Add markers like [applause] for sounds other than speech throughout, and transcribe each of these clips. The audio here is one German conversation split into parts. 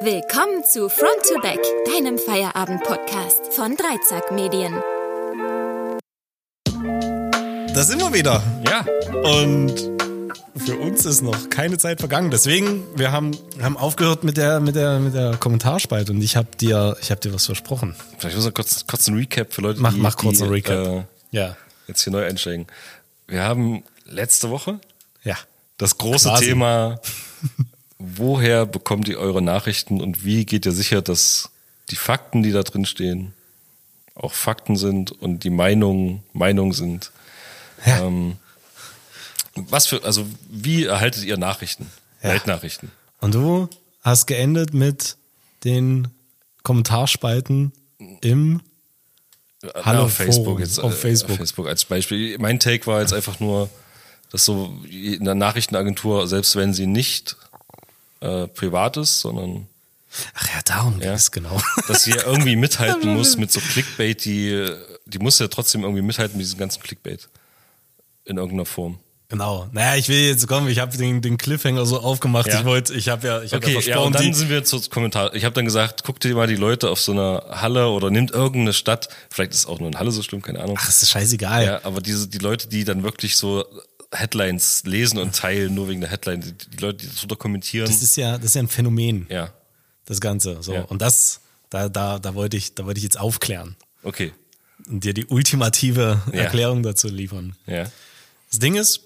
Willkommen zu Front to Back, deinem Feierabend-Podcast von Dreizack Medien. Da sind wir wieder. Ja. Und für uns ist noch keine Zeit vergangen. Deswegen, wir haben, haben aufgehört mit der, mit der, mit der Kommentarspalte und ich habe dir, ich habe dir was versprochen. Vielleicht muss ich kurz, kurz einen Recap für Leute, Mach, die, mach kurz die, einen Recap. Äh, ja. jetzt hier neu einsteigen. Wir haben letzte Woche Ja. das große Quasi. Thema, [laughs] woher bekommt ihr eure Nachrichten und wie geht ihr sicher, dass die Fakten, die da drin stehen, auch Fakten sind und die Meinungen Meinungen sind. Ja. Ähm, was für, also wie erhaltet ihr Nachrichten? Ja. Weltnachrichten. Und du hast geendet mit den Kommentarspalten im Hallo, auf Facebook Forum, jetzt. auf äh, Facebook. Auf Facebook als Beispiel. Mein Take war jetzt einfach nur, dass so in der Nachrichtenagentur, selbst wenn sie nicht äh, privat ist, sondern Ach ja, darum Ja. es genau. dass sie ja irgendwie [laughs] mithalten muss mit so Clickbait, die, die muss ja trotzdem irgendwie mithalten mit diesem ganzen Clickbait. In irgendeiner Form. genau. Naja, ich will jetzt kommen, ich habe den, den Cliffhanger so aufgemacht. Ja. Ich wollte, ich habe ja, ich habe Okay, ja ja, versprochen, und dann die, sind wir zu Kommentar. Ich habe dann gesagt, guck dir mal die Leute auf so einer Halle oder nimmt irgendeine Stadt, vielleicht ist auch nur eine Halle so schlimm, keine Ahnung. ach, ist scheißegal. Ja, aber diese, die Leute, die dann wirklich so Headlines lesen und teilen, nur wegen der Headline, die, Leute, die das drunter kommentieren. Das ist ja, das ist ja ein Phänomen, ja, das Ganze. So. Ja. Und das, da, da, da wollte ich, da wollte ich jetzt aufklären okay. und dir die ultimative Ja. Erklärung dazu liefern. Ja. Das Ding ist,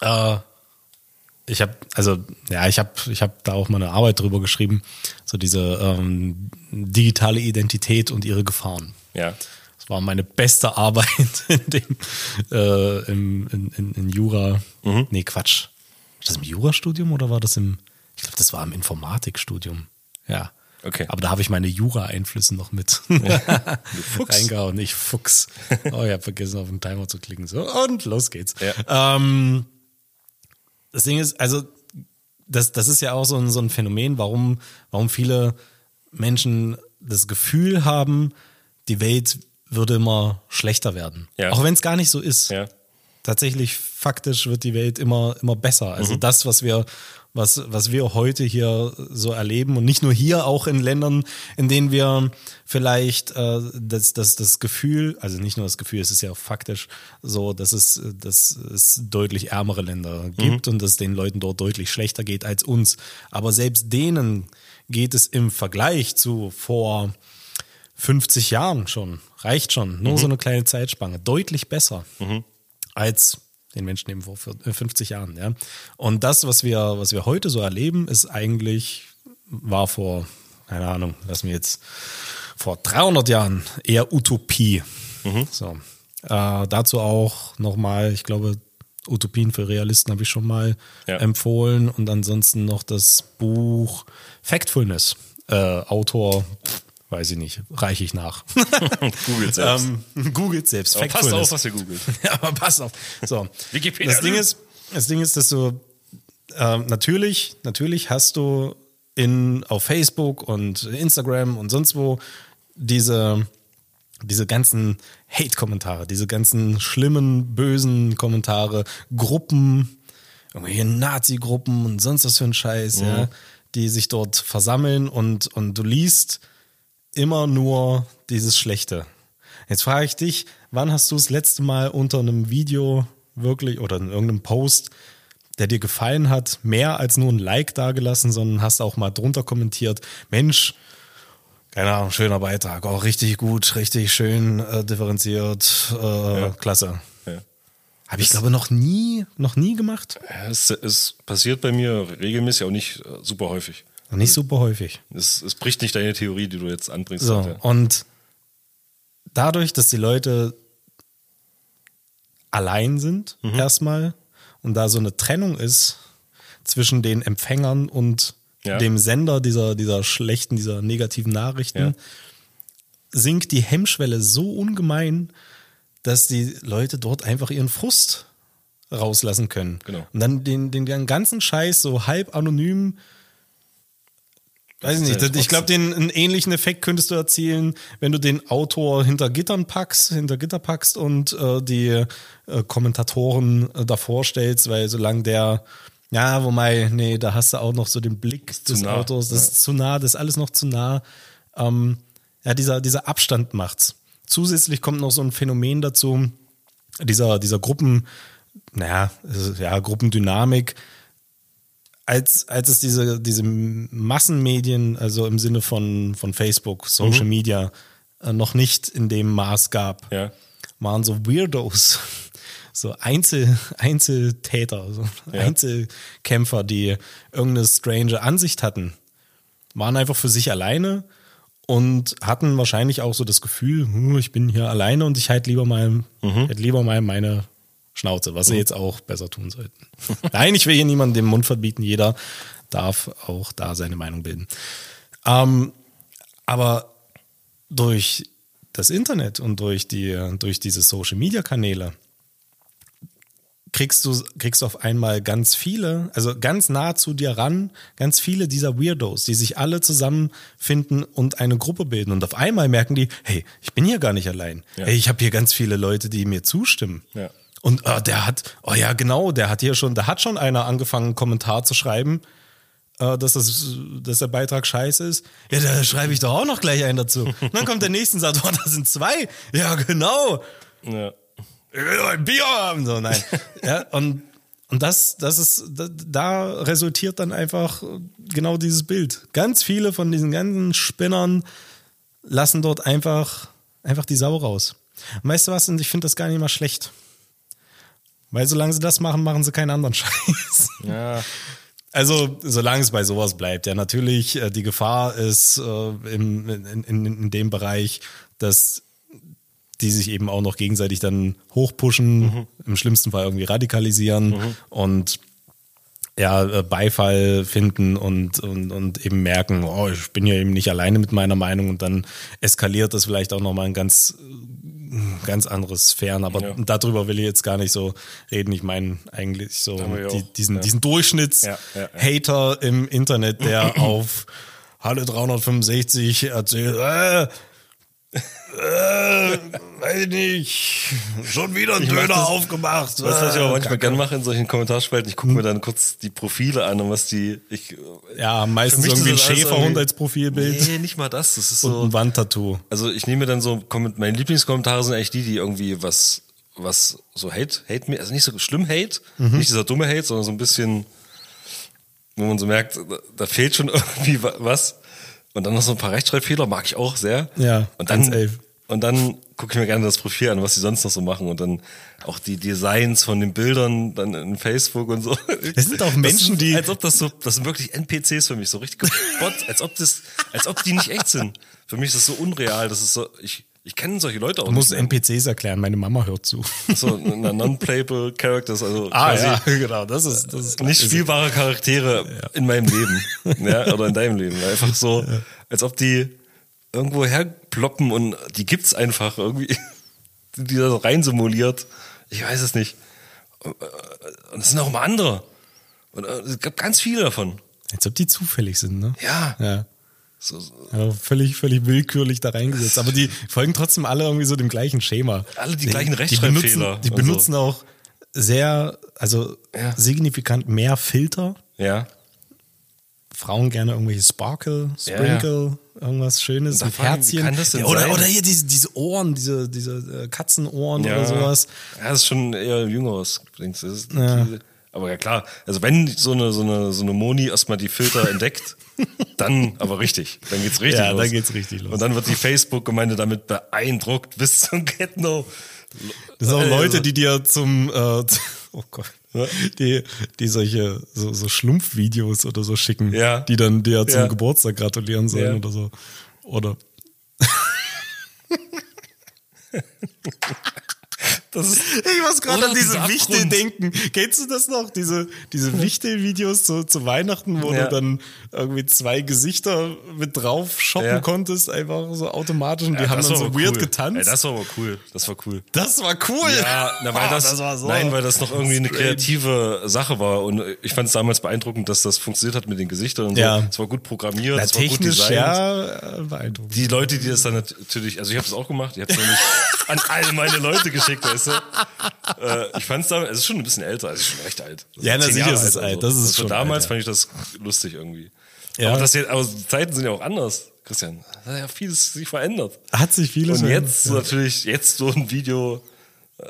äh, ich habe, also ja, ich habe, ich habe da auch mal eine Arbeit drüber geschrieben, so diese ähm, digitale Identität und ihre Gefahren. Ja. War meine beste Arbeit [laughs] in dem, äh, im, in, in, in Jura. Mhm. Nee, Quatsch. War das im Jurastudium oder war das im, ich glaube, das war im Informatikstudium. Ja. Okay. Aber da habe ich meine Jura-Einflüsse noch mit [laughs] Fuchs. reingehauen. Ich Fuchs. [laughs] Oh, ich habe vergessen, auf den Timer zu klicken. So, und los geht's. Ja. Ähm, das Ding ist, also, das, das ist ja auch so ein, so ein Phänomen, warum, warum viele Menschen das Gefühl haben, die Welt würde immer schlechter werden. Ja. Auch wenn es gar nicht so ist. Ja. Tatsächlich, faktisch wird die Welt immer, immer besser. Also Mhm. das, was wir, was, was wir heute hier so erleben und nicht nur hier, auch in Ländern, in denen wir vielleicht äh, das, das, das Gefühl, also nicht nur das Gefühl, es ist ja faktisch so, dass es, dass es deutlich ärmere Länder gibt und dass es den Leuten dort deutlich schlechter geht als uns. Aber selbst denen geht es im Vergleich zu vor 50 Jahren schon, reicht schon, nur so eine kleine Zeitspanne, deutlich besser als den Menschen eben vor 50 Jahren. Ja. Und das, was wir, was wir heute so erleben, ist eigentlich, war vor, keine Ahnung, lass mir jetzt, vor 300 Jahren eher Utopie. So. Äh, dazu auch nochmal, ich glaube, Utopien für Realisten habe ich schon mal Ja. empfohlen und ansonsten noch das Buch Factfulness. Äh, Autor, weiß ich nicht, reiche ich nach. [laughs] Googelt selbst. ähm, googelt selbst. Aber passt auf, was ihr googelt. [laughs] Ja, aber pass auf. So. Wikipedia. Das Ding ist, das Ding ist, dass du ähm, natürlich, natürlich hast du in auf Facebook und Instagram und sonst wo diese diese ganzen Hate-Kommentare, diese ganzen schlimmen, bösen Kommentare, Gruppen, irgendwelche Nazi-Gruppen und sonst was für ein Scheiß, ja, die sich dort versammeln und, und du liest immer nur dieses Schlechte. Jetzt frage ich dich, wann hast du das letzte Mal unter einem Video wirklich oder in irgendeinem Post, der dir gefallen hat, mehr als nur ein Like dagelassen, sondern hast auch mal drunter kommentiert, Mensch, keine Ahnung, schöner Beitrag, auch richtig gut, richtig schön äh, differenziert, äh, klasse. Ja. Habe ich glaube noch nie, noch nie gemacht. Es, es passiert bei mir regelmäßig, auch nicht äh, super häufig. Nicht super häufig. Es, es bricht nicht deine Theorie, die du jetzt anbringst. So, heute. und dadurch, dass die Leute allein sind, Mhm. erstmal, und da so eine Trennung ist zwischen den Empfängern und Ja. dem Sender dieser, dieser schlechten, dieser negativen Nachrichten, Ja. sinkt die Hemmschwelle so ungemein, dass die Leute dort einfach ihren Frust rauslassen können. Genau. Und dann den, den ganzen Scheiß so halb anonym Weiß ich ist nicht. ja Ich glaube, den einen ähnlichen Effekt könntest du erzielen, wenn du den Autor hinter Gittern packst, hinter Gitter packst und äh, die äh, Kommentatoren äh, davor stellst, weil solange der Ja, wobei, nee, da hast du auch noch so den Blick des nah, Autos. Das ist zu nah, das ist alles noch zu nah. Ähm, ja, dieser, dieser Abstand macht's. Zusätzlich kommt noch so ein Phänomen dazu, dieser, dieser Gruppen, naja, ist- ja, Gruppendynamik. Als, als es diese, diese Massenmedien, also im Sinne von, von Facebook, Social Media, äh, noch nicht in dem Maß gab, Ja. waren so Weirdos, [laughs] so Einzel, Einzeltäter, so Ja. Einzelkämpfer, die irgendeine strange Ansicht hatten, waren einfach für sich alleine und hatten wahrscheinlich auch so das Gefühl, hm, ich bin hier alleine und ich halt lieber mal, halt lieber mal meine Schnauze, was sie jetzt auch besser tun sollten. Nein, ich will hier niemandem den Mund verbieten, jeder darf auch da seine Meinung bilden. Ähm, aber durch das Internet und durch die durch diese Social Media Kanäle kriegst du kriegst du auf einmal ganz viele, also ganz nah zu dir ran, ganz viele dieser Weirdos, die sich alle zusammenfinden und eine Gruppe bilden und auf einmal merken die, hey, ich bin hier gar nicht allein. Ja. Hey, ich habe hier ganz viele Leute, die mir zustimmen. Ja. Und ah, der hat, oh ja, genau, der hat hier schon, da hat schon einer angefangen, einen Kommentar zu schreiben, äh, dass, das, dass der Beitrag scheiße ist. Ja, da schreibe ich doch auch noch gleich einen dazu. Und dann kommt der nächste und sagt, oh, da sind zwei. Ja, genau. Ja. Ich will doch ein Bier haben. So, nein. ja, und, und das, das ist, da, da resultiert dann einfach genau dieses Bild. Ganz viele von diesen ganzen Spinnern lassen dort einfach, einfach die Sau raus. Und weißt du was? Und ich finde das gar nicht mal schlecht. Weil solange sie das machen, machen sie keinen anderen [laughs] Scheiß. Ja. Also, solange es bei sowas bleibt, ja, natürlich, äh, die Gefahr ist äh, im, in, in, in dem Bereich, dass die sich eben auch noch gegenseitig dann hochpushen, im schlimmsten Fall irgendwie radikalisieren und ja, äh, Beifall finden und, und, und eben merken, oh, ich bin ja eben nicht alleine mit meiner Meinung und dann eskaliert das vielleicht auch nochmal ein ganz, ganz anderes Sphären. Aber Ja. darüber will ich jetzt gar nicht so reden. Ich meine eigentlich so die, diesen, ja. diesen. Durchschnitts-Hater im Internet, der [clears throat] auf Halle 365 erzählt, äh, äh, weiß ich nicht, schon wieder ein Ich Döner das- aufgemacht. Was ich äh, aber manchmal gerne mache in solchen Kommentarspalten, ich gucke mir dann kurz die Profile an und was die. Ich, Ja, meistens Für mich irgendwie ein Schäferhund als Profilbild Nee, nicht mal das. Das ist und so. ein Wandtattoo. Also ich nehme dann so, meine Lieblingskommentare sind eigentlich die, die irgendwie was, was so Hate, Hate mir, also nicht so schlimm Hate, Mhm. nicht dieser dumme Hate, sondern so ein bisschen, wo man so merkt, da, da fehlt schon [laughs] irgendwie wa- was. Und dann noch so ein paar Rechtschreibfehler, mag ich auch sehr. Ja, und dann, 1.11. und dann gucke ich mir gerne das Profil an, was sie sonst noch so machen und dann auch die Designs von den Bildern dann in Facebook und so. Es sind auch Menschen, die- als ob das so, das sind wirklich NPCs für mich, so richtig Bots, als ob das, als ob die nicht echt sind. Für mich ist das so unreal, das ist so, ich, ich kenne solche Leute auch Du musst. NPCs erklären, meine Mama hört zu. So, non-playable Characters, also Ah, quasi [laughs] genau, das ist, das ist nicht spielbare Charaktere in meinem Leben, [laughs] ja, oder in deinem Leben. Einfach so, als ob die irgendwo herploppen und die gibt's einfach irgendwie, [laughs] die da rein simuliert. Ich weiß es nicht. Und es sind auch immer andere. Und äh, es gab ganz viele davon. Als ob die zufällig sind, ne? Ja. Ja. So, so, Ja, völlig, völlig willkürlich da reingesetzt. Aber die [laughs] folgen trotzdem alle irgendwie so dem gleichen Schema. Alle die gleichen Die Rechtschreibfehler benutzen, die benutzen auch sehr, also Ja. signifikant mehr Filter. ja. Frauen gerne irgendwelche Sparkle, Ja, Sprinkle, irgendwas Schönes mit Herzchen. Ja, oder, sein? oder hier diese, diese Ohren, diese, diese äh, Katzenohren ja. oder sowas. Ja, das ist schon eher jüngeres. Das ist Ja. die, aber ja klar, also wenn so eine, so eine, so eine Moni erstmal die Filter entdeckt, [laughs] dann aber richtig. Dann geht's richtig Ja, los. dann geht's richtig los. Und dann wird die Facebook-Gemeinde damit beeindruckt bis zum Get-No. Das sind auch Äh, Leute, die dir zum, äh, [laughs] oh Gott, die, die solche so, so Schlumpfvideos oder so schicken, Ja. die dann dir zum Ja. Geburtstag gratulieren sollen Ja. oder so. Oder [laughs] Das Ich muss gerade an diese Wichtel denken. Kennst du das noch? Diese, diese [laughs] Wichtel-Videos zu, zu Weihnachten, wo Ja. du dann irgendwie zwei Gesichter mit drauf shoppen Ja. konntest, einfach so automatisch und die Ja, haben das dann so weird cool. getanzt. Ey, das war aber cool. Das war cool. das war cool. Ja, na, weil Ah, das, war so nein, weil das noch irgendwie eine kreative Sache war und ich fand es damals beeindruckend, dass das funktioniert hat mit den Gesichtern und Ja. so. Es war gut programmiert, Na, es war gut technisch, designt. ja, äh, beeindruckend. Die Leute, die das dann natürlich, also ich habe es auch gemacht, ich habe es noch nicht [laughs] an all meine Leute geschickt, weißt du? äh, ich fand's damals, es ist schon ein bisschen älter, also ist schon recht alt. Ja, na, sicher ist es alt, oder das ist Also schon damals alt, ja. fand ich das lustig irgendwie. Ja. Aber, das jetzt, aber die Zeiten sind ja auch anders, Christian. Da hat ja vieles sich verändert. Hat sich vieles Und verändert, jetzt ja. natürlich, jetzt so ein Video äh,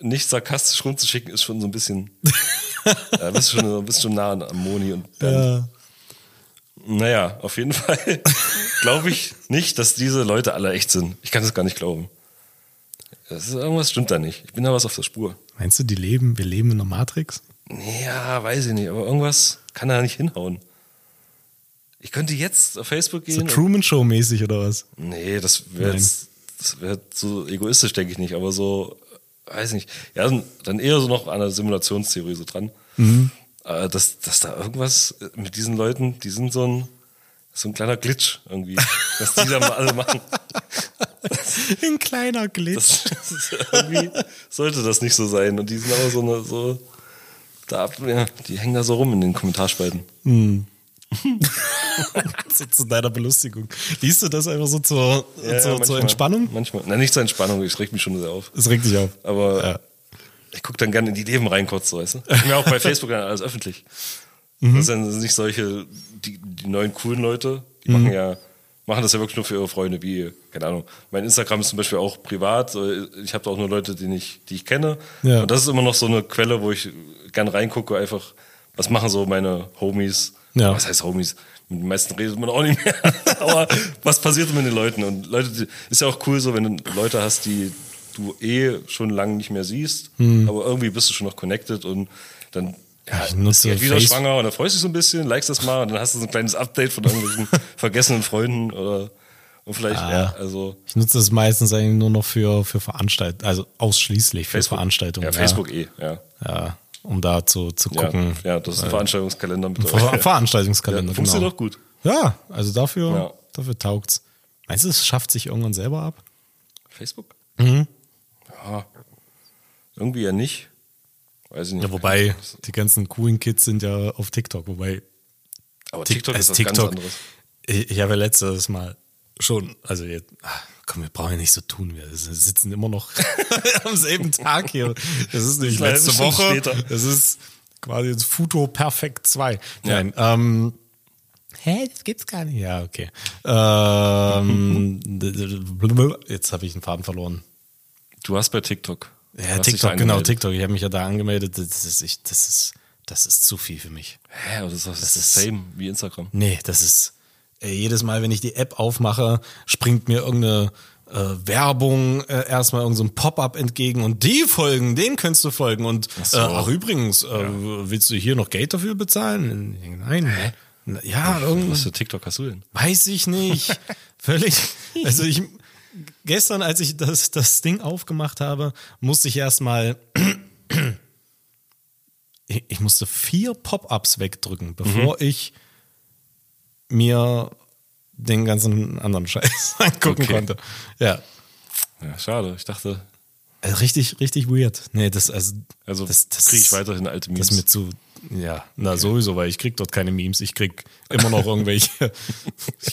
nicht sarkastisch rumzuschicken, ist schon so ein bisschen, [laughs] ja, bist schon, bist schon nah an Moni und Bernd. Ja. Naja, auf jeden [laughs] Fall glaube ich nicht, dass diese Leute alle echt sind. Ich kann das gar nicht glauben. Ist, irgendwas stimmt da nicht. Ich bin da was auf der Spur. Meinst du, die leben, wir leben in der Matrix? Ja, weiß ich nicht, aber irgendwas kann da nicht hinhauen. Ich könnte jetzt auf Facebook So gehen. und- Truman Show mäßig oder was? Nee, das wäre wäre so egoistisch, denke ich nicht, aber so, weiß nicht. Ja, dann- eher so noch an der Simulationstheorie so dran. Mhm. Äh, Dass, dass da irgendwas mit diesen Leuten, die sind so ein, so ein kleiner Glitch irgendwie, was die da mal alle machen. [laughs] Ein kleiner Glitch. Das, das sollte das nicht so sein. Und die sind aber so eine, so, da, ja, die hängen da so rum in den Kommentarspalten. [laughs] so zu deiner Belustigung. Liest du das einfach so zur, Ja, zur, manchmal. zur Entspannung? Manchmal. Nein, nicht zur Entspannung, ich reg mich schon sehr auf. Das regt dich auf. Aber Ja. ich gucke dann gerne in die Leben rein kurz, so, weißt du? Ich bin ja auch bei Facebook dann alles öffentlich. Mhm. Das sind nicht solche, die, die neuen coolen Leute, die Mhm. machen ja, machen das ja wirklich nur für ihre Freunde, wie, keine Ahnung. Mein Instagram ist zum Beispiel auch privat. Ich habe da auch nur Leute, die ich, die ich kenne. Ja. Und das ist immer noch so eine Quelle, wo ich gerne reingucke, einfach, was machen so meine Homies? Ja. Was heißt Homies? Mit den meisten redet man auch nicht mehr. [laughs] Aber was passiert mit den Leuten? Und Leute, die, ist ja auch cool so, wenn du Leute hast, die du eh schon lange nicht mehr siehst, aber irgendwie bist du schon noch connected und dann ja, Hm. Ich nutze ist wieder Face- schwanger und dann freust du dich so ein bisschen, likest das mal und dann hast du so ein kleines Update von irgendwelchen [laughs] vergessenen Freunden oder und vielleicht, Ah. ja, also Ich nutze das meistens eigentlich nur noch für, für Veranstaltungen, also ausschließlich für Facebook. Veranstaltungen. Ja, Facebook eh, ja. Ja, um da zu, zu Ja, gucken. ja, das ist ein Veranstaltungskalender mit Ver Veranstaltungskalender, Ja, funktioniert genau. auch gut. Ja, also dafür, Ja. dafür taugt's. Meinst du, es schafft sich irgendwann selber ab? Facebook? Mhm. Ja. Irgendwie ja nicht. Weiß ich nicht. Ja, wobei, die ganzen coolen Kids sind ja auf TikTok, wobei Aber Tik- TikTok ist also was ganz anderes. Ich, ich habe ja letztes Mal schon, also jetzt, ah, komm, wir brauchen ja nicht so tun, wir sitzen immer noch [laughs] am selben Tag hier. Das ist nicht letzte Woche, später. das ist quasi jetzt Futo Perfekt 2. Ja. Nein, ähm, Hä, das gibt's gar nicht. Ja, okay. Ähm, [laughs] jetzt habe ich den Faden verloren. Du hast bei TikTok. Ja, TikTok, genau. TikTok. Ich habe mich ja da angemeldet. Das ist, ich, das ist, das ist zu viel für mich. Hä, das ist, das Das ist- same wie Instagram. Nee, das ist ey, jedes Mal, wenn ich die App aufmache, springt mir irgendeine äh, Werbung äh, erstmal irgend so ein Pop-up entgegen und die folgen, den könntest du folgen und so. äh, ach übrigens, äh, willst du hier noch Geld dafür bezahlen? Nein. Na, Ja, irgend, Was für TikTok hast du denn? Weiß ich nicht. [laughs] Völlig. Also ich gestern, als ich das, das Ding aufgemacht habe, musste ich erstmal. [clears throat] Ich, ich musste vier Pop-ups wegdrücken, bevor ich mir den ganzen anderen Scheiß [laughs] angucken Okay. konnte. Ja. Ja, schade. Ich dachte, Also richtig, richtig weird. Nee, das, also, also das, das kriege ich weiterhin alte Memes. Das mir zu, ja, na sowieso, weil ich krieg dort keine Memes. Ich krieg immer noch irgendwelche. [laughs]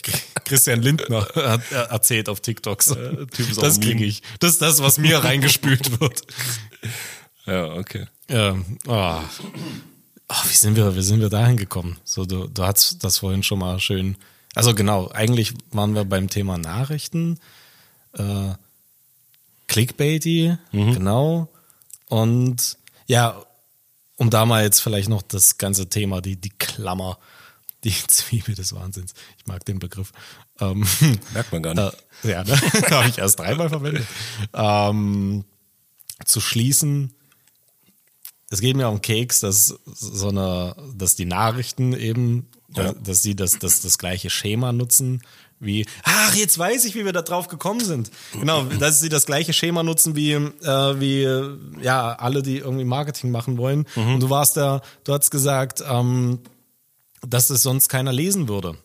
krieg, Christian Lindner hat er erzählt auf TikToks. Typ ist das kriege ich. Das ist das, was mir [laughs] reingespült wird. ja, okay. Ja, ah. Ah, wie sind wir, wie sind wir dahin gekommen? So, du, du hast das vorhin schon mal schön. Also genau, eigentlich waren wir beim Thema Nachrichten. Äh, Clickbaity, genau. Und ja, um da mal jetzt vielleicht noch das ganze Thema, die, die Klammer, die [laughs] Zwiebel des Wahnsinns. Ich mag den Begriff. Ähm, [laughs] Merkt man gar nicht. äh, ja, ne? [laughs] habe ich erst dreimal verwendet. Ähm, zu schließen, es geht mir um Keks, dass so eine, dass die Nachrichten eben, Ja. dass, dass sie das, das, das gleiche Schema nutzen wie, ach, jetzt weiß ich, wie wir da drauf gekommen sind. Genau, dass sie das gleiche Schema nutzen wie, äh, wie, äh, ja, alle, die irgendwie Marketing machen wollen. Mhm. Und du warst da, du hast gesagt, ähm, dass es sonst keiner lesen würde.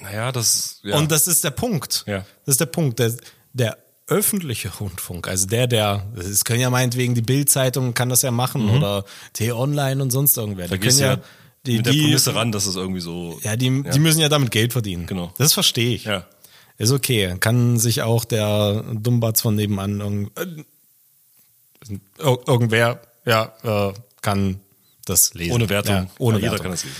Naja, das, ja. Und das ist der Punkt. Ja. Das ist der Punkt. Der, der öffentliche Rundfunk, also der, der, es können ja meinetwegen die Bild-Zeitung kann das ja machen oder T-Online und sonst irgendwer. Mhm. da Die können ja, ja die, mit der die, Prämisse ran, dass es irgendwie so. ja, die, die müssen ja damit Geld verdienen. Genau. Das verstehe ich. Ja. Ist okay. Kann sich auch der Dummbatz von nebenan irgend- äh, Ir irgendwer, ja, äh, kann das lesen. Ohne Wertung. Ja, ohne Ja, jeder Wertung. kann das lesen.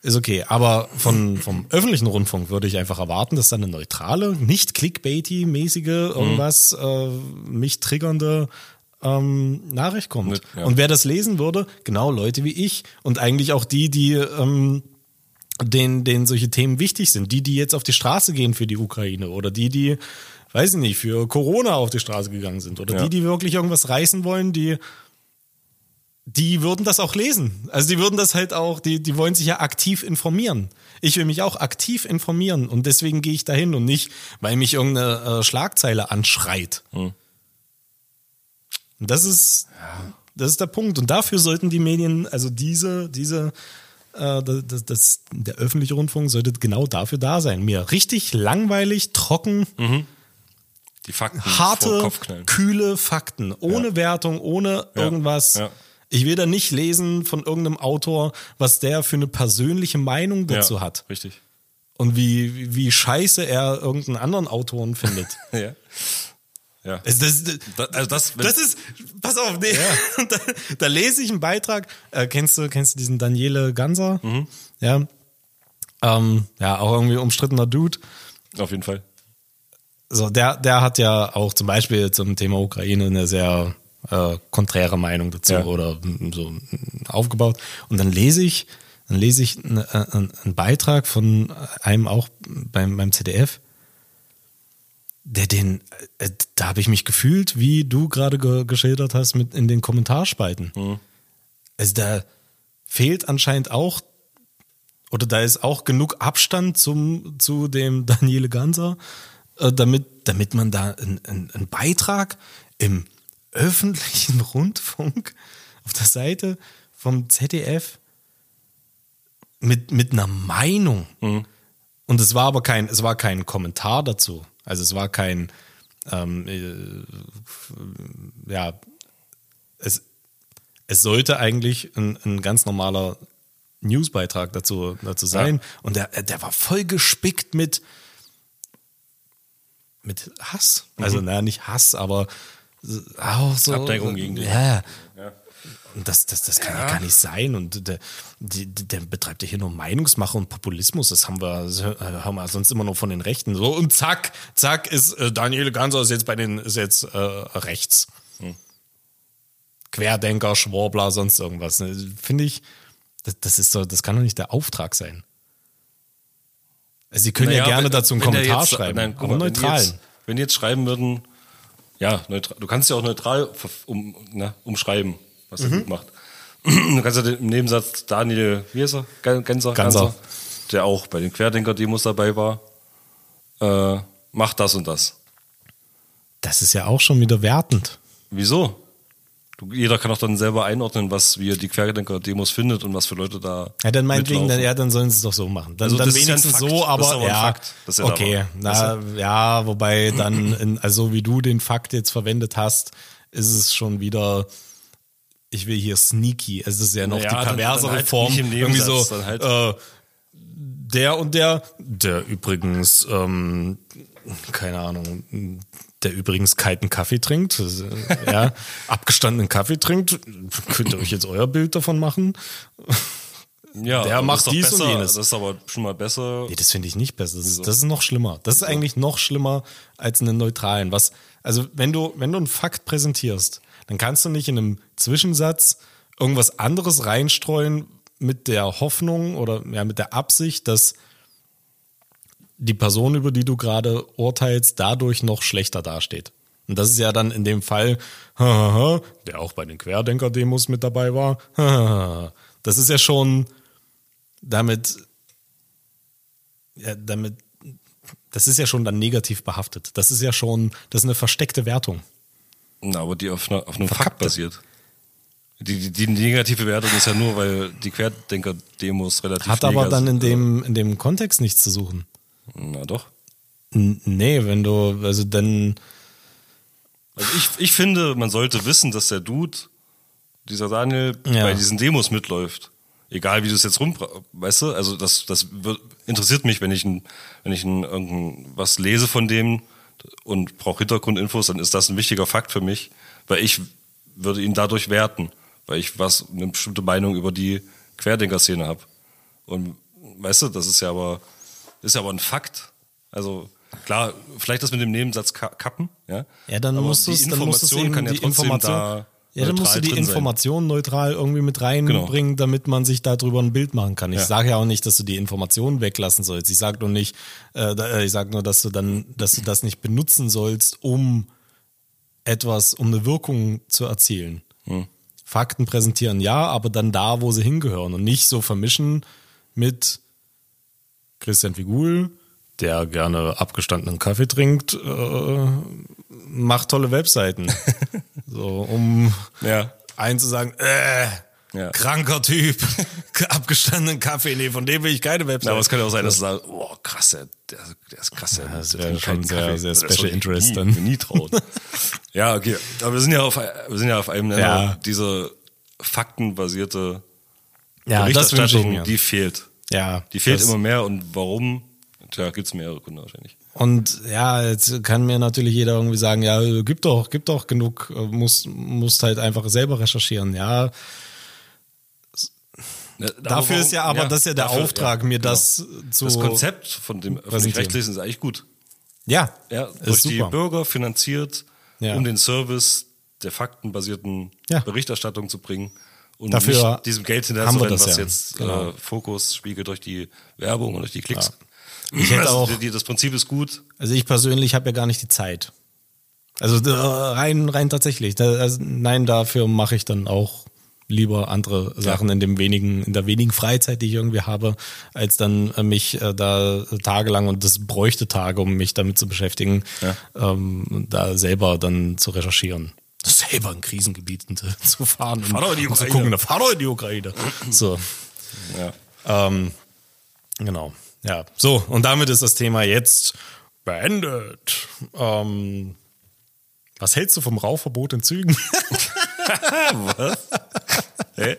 Ist okay, aber von, vom öffentlichen Rundfunk würde ich einfach erwarten, dass dann eine neutrale, nicht clickbaity-mäßige, irgendwas äh, mich triggernde ähm, Nachricht kommt. Ja. Und wer das lesen würde, genau Leute wie ich und eigentlich auch die, die ähm, denen, denen solche Themen wichtig sind, die, die jetzt auf die Straße gehen für die Ukraine oder die, die, weiß ich nicht, für Corona auf die Straße gegangen sind oder Ja. die, die wirklich irgendwas reißen wollen, die die würden das auch lesen. Also die würden das halt auch, die, die wollen sich ja aktiv informieren. Ich will mich auch aktiv informieren und deswegen gehe ich dahin und nicht, weil mich irgendeine äh, Schlagzeile anschreit. Und das ist, das ist der Punkt. Und dafür sollten die Medien, also diese, diese, äh, das, das, der öffentliche Rundfunk sollte genau dafür da sein. Mir richtig langweilig, trocken, Die Fakten harte, kühle Fakten, ohne Wertung, ohne Ja. irgendwas. Ja. Ich will da nicht lesen von irgendeinem Autor, was der für eine persönliche Meinung dazu ja, hat Richtig. und wie, wie- scheiße er irgendeinen anderen Autoren findet. [laughs] Ja. Ja. Also das, das, Da, also das, das ist, pass auf, nee, [laughs] da, da lese ich einen Beitrag. Äh, kennst du, kennst du diesen Daniele Ganser? Mhm. Ja. Ähm, ja, auch irgendwie umstrittener Dude. auf jeden Fall. So, der, der hat ja auch zum Beispiel zum Thema Ukraine eine sehr äh, konträre Meinung dazu Ja. oder so aufgebaut. Und dann lese ich, dann lese ich ne, äh, einen einen Beitrag von einem auch beim, beim ZDF, der den, äh, da habe ich mich gefühlt, wie du gerade ge geschildert hast, mit in den Kommentarspalten. Also da fehlt anscheinend auch, oder da ist auch genug Abstand zum, zu dem [laughs] Daniele Ganser, äh, damit, damit man da einen einen Beitrag im öffentlichen Rundfunk auf der Seite vom ZDF mit, mit einer Meinung. Und es war aber kein, es war kein Kommentar dazu. Also es war kein, ähm, äh, ja, es, es sollte eigentlich ein, ein ganz normaler Newsbeitrag dazu, dazu sein. Und der, der war voll gespickt mit, mit Hass. Also, naja, nicht Hass, aber auch so. Abneigung gegen den. Ja. Ja. Und das, das, das kann ja. gar nicht sein. Und der, der betreibt ja hier nur Meinungsmache und Populismus. Das haben wir, haben wir sonst immer nur von den Rechten. So, und zack, zack, ist äh, Daniel Ganser ist jetzt bei den, ist jetzt äh, rechts. Querdenker, Schwurbler, sonst irgendwas. ne? Finde ich, das, das ist so, das kann doch nicht der Auftrag sein. Also Sie können ja, Naja, gerne wenn- dazu einen Kommentar jetzt, schreiben, Nein, aber mal, wenn die neutral. Jetzt, wenn die jetzt schreiben würden, ja, neutral, du kannst ja auch neutral um, na, umschreiben, was Mhm. er gut macht. [clears throat] Du kannst ja den, im Nebensatz Daniel, wie heißt er? Gan- Ganser, Ganser. der auch bei den Querdenker-Demos dabei war, äh, macht das und das. Das ist ja auch schon wieder wertend. Wieso? Jeder kann auch dann selber einordnen, was wie er die Querdenker-Demos findet und was für Leute da. Ja, dann meinetwegen, dann, ja, dann sollen sie es doch so machen. Dann, Also dann das ist ja ein wenigstens Fakt. so, aber, aber ja, da okay, war. na, ja, wobei dann, in, also wie du den Fakt jetzt verwendet hast, ist es schon wieder, ich will hier sneaky, es ist ja noch Naja, die dann- perversere dann halt Form, irgendwie so, dann halt- äh, der und der, der übrigens, ähm, keine Ahnung, der übrigens kalten Kaffee trinkt, äh, ja, [laughs] abgestandenen Kaffee trinkt, könnt ihr euch jetzt euer Bild davon machen? ja, der aber macht dies und besser, jenes. Das ist aber schon mal besser. Nee, das finde ich nicht besser. Das ist, das ist noch schlimmer. Das ist eigentlich noch schlimmer als einen neutralen. Was, also wenn du, wenn du einen Fakt präsentierst, dann kannst du nicht in einem Zwischensatz irgendwas anderes reinstreuen mit der Hoffnung oder ja, mit der Absicht, dass die Person, über die du gerade urteilst, dadurch noch schlechter dasteht. Und das ist ja dann in dem Fall, [laughs] der auch bei den Querdenker-Demos mit dabei war, [laughs] das ist ja schon damit ja, damit, das ist ja schon dann negativ behaftet. Das ist ja schon, das ist eine versteckte Wertung. Na, aber die auf, einer, auf einem Fakt Verkappte. basiert. Die, die, die negative Wertung ist ja nur, weil die Querdenker-Demos relativ Hat aber dann in dem, in dem Kontext nichts zu suchen. Na doch. Nee, wenn du, also dann, Also ich, ich finde, man sollte wissen, dass der Dude, dieser Daniel, Ja. bei diesen Demos mitläuft. Egal wie du es jetzt rum, weißt du, also das, das wird, interessiert mich, wenn ich ein, wenn ich ein, irgendein, was lese von dem und brauche Hintergrundinfos, dann ist das ein wichtiger Fakt für mich, weil ich würde ihn dadurch werten, weil ich was eine bestimmte Meinung über die Querdenker-Szene habe. Und weißt du, das ist ja aber ist ja aber ein Fakt. Also klar, vielleicht das mit dem Nebensatz ka- kappen, ja. Ja, dann aber musst du die es, dann musst Information eben kann ja die trotzdem Information, da ja, dann musst du neutral die drin sein. Information neutral irgendwie mit reinbringen, damit man sich darüber ein Bild machen kann. Ich Ja. sage ja auch nicht, dass du die Information weglassen sollst. Ich sage nur nicht, äh, äh, ich sage nur, dass du dann, dass du das nicht benutzen sollst, um etwas, um eine Wirkung zu erzielen. Hm. Fakten präsentieren ja, aber dann da, wo sie hingehören und nicht so vermischen mit Christian Figul, der gerne abgestandenen Kaffee trinkt, äh, macht tolle Webseiten. [laughs] so, um Ja. einen zu sagen, äh, Ja. kranker Typ, [laughs] abgestandenen Kaffee, nee, von dem will ich keine Webseite. Ja, aber es kann ja auch sein, dass du sagst, oh krass, der, der, ist krass, der, das wäre schon sehr- sehr Special Interest nie, dann. nie trauen. [laughs] ja, okay. Aber wir sind ja auf, wir sind ja auf einem Nenner. Ja. Diese faktenbasierte ja, Berichterstattung, die fehlt. Ja, Die fehlt immer mehr und warum? Tja, gibt's mehrere Gründe wahrscheinlich. Und ja, jetzt kann mir natürlich jeder irgendwie sagen, ja, gib doch, gib doch genug, äh, musst, musst halt einfach selber recherchieren. Ja, Ja, dafür warum- ist ja aber das ist ja der dafür- Auftrag, ja, mir genau. das zu. Das Konzept von dem öffentlich-rechtlichen ist eigentlich gut. Ja, Ja, ist durch die. Bürger finanziert, Ja. um den Service der faktenbasierten Ja. Berichterstattung zu bringen und Dafür nicht diesem Geld hinterher haben zu wir rennen, das was ja. jetzt Genau. äh, Fokus spiegelt durch die Werbung und durch die Klicks. Ich hätte Also, auch- das Prinzip ist gut. Also ich persönlich habe ja gar nicht die Zeit. Also äh, rein, rein tatsächlich. Also, nein, dafür mache ich dann auch lieber andere Sachen in dem wenigen, in der wenigen Freizeit, die ich irgendwie habe, als dann äh, mich äh, da tagelang und das bräuchte Tage, um mich damit zu beschäftigen, ähm, da selber dann zu recherchieren. Selber in Krisengebieten [laughs] zu, fahren Fahr in die und zu Ukraine. gucken, fahr doch in die Ukraine. So. Ja. Ähm, genau. Ja. So, und damit ist das Thema jetzt beendet. Ähm, was hältst du vom Rauchverbot in Zügen? Hä?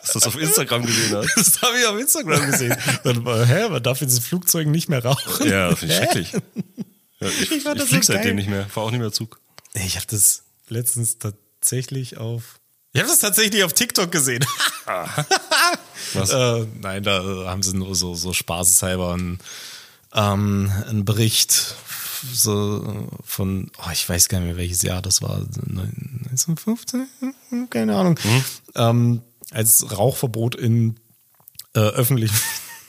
Hast du das auf Instagram gesehen? Hast? [laughs] Das habe ich auf Instagram gesehen. Und, äh, hä, man darf in diesen Flugzeugen nicht mehr rauchen. Ja, das finde ich schrecklich. Ja, ich ich, fand das flieg so seitdem nicht mehr, fahre auch nicht mehr Zug. Ich habe das letztens tatsächlich auf. Ich habe das tatsächlich auf TikTok gesehen. Was? [laughs] Äh, nein, da haben sie nur so, so spaßeshalber einen, ähm, einen Bericht so von, oh, ich weiß gar nicht mehr, welches Jahr das war, 1915? Keine Ahnung. Ähm, als Rauchverbot in äh, öffentlichen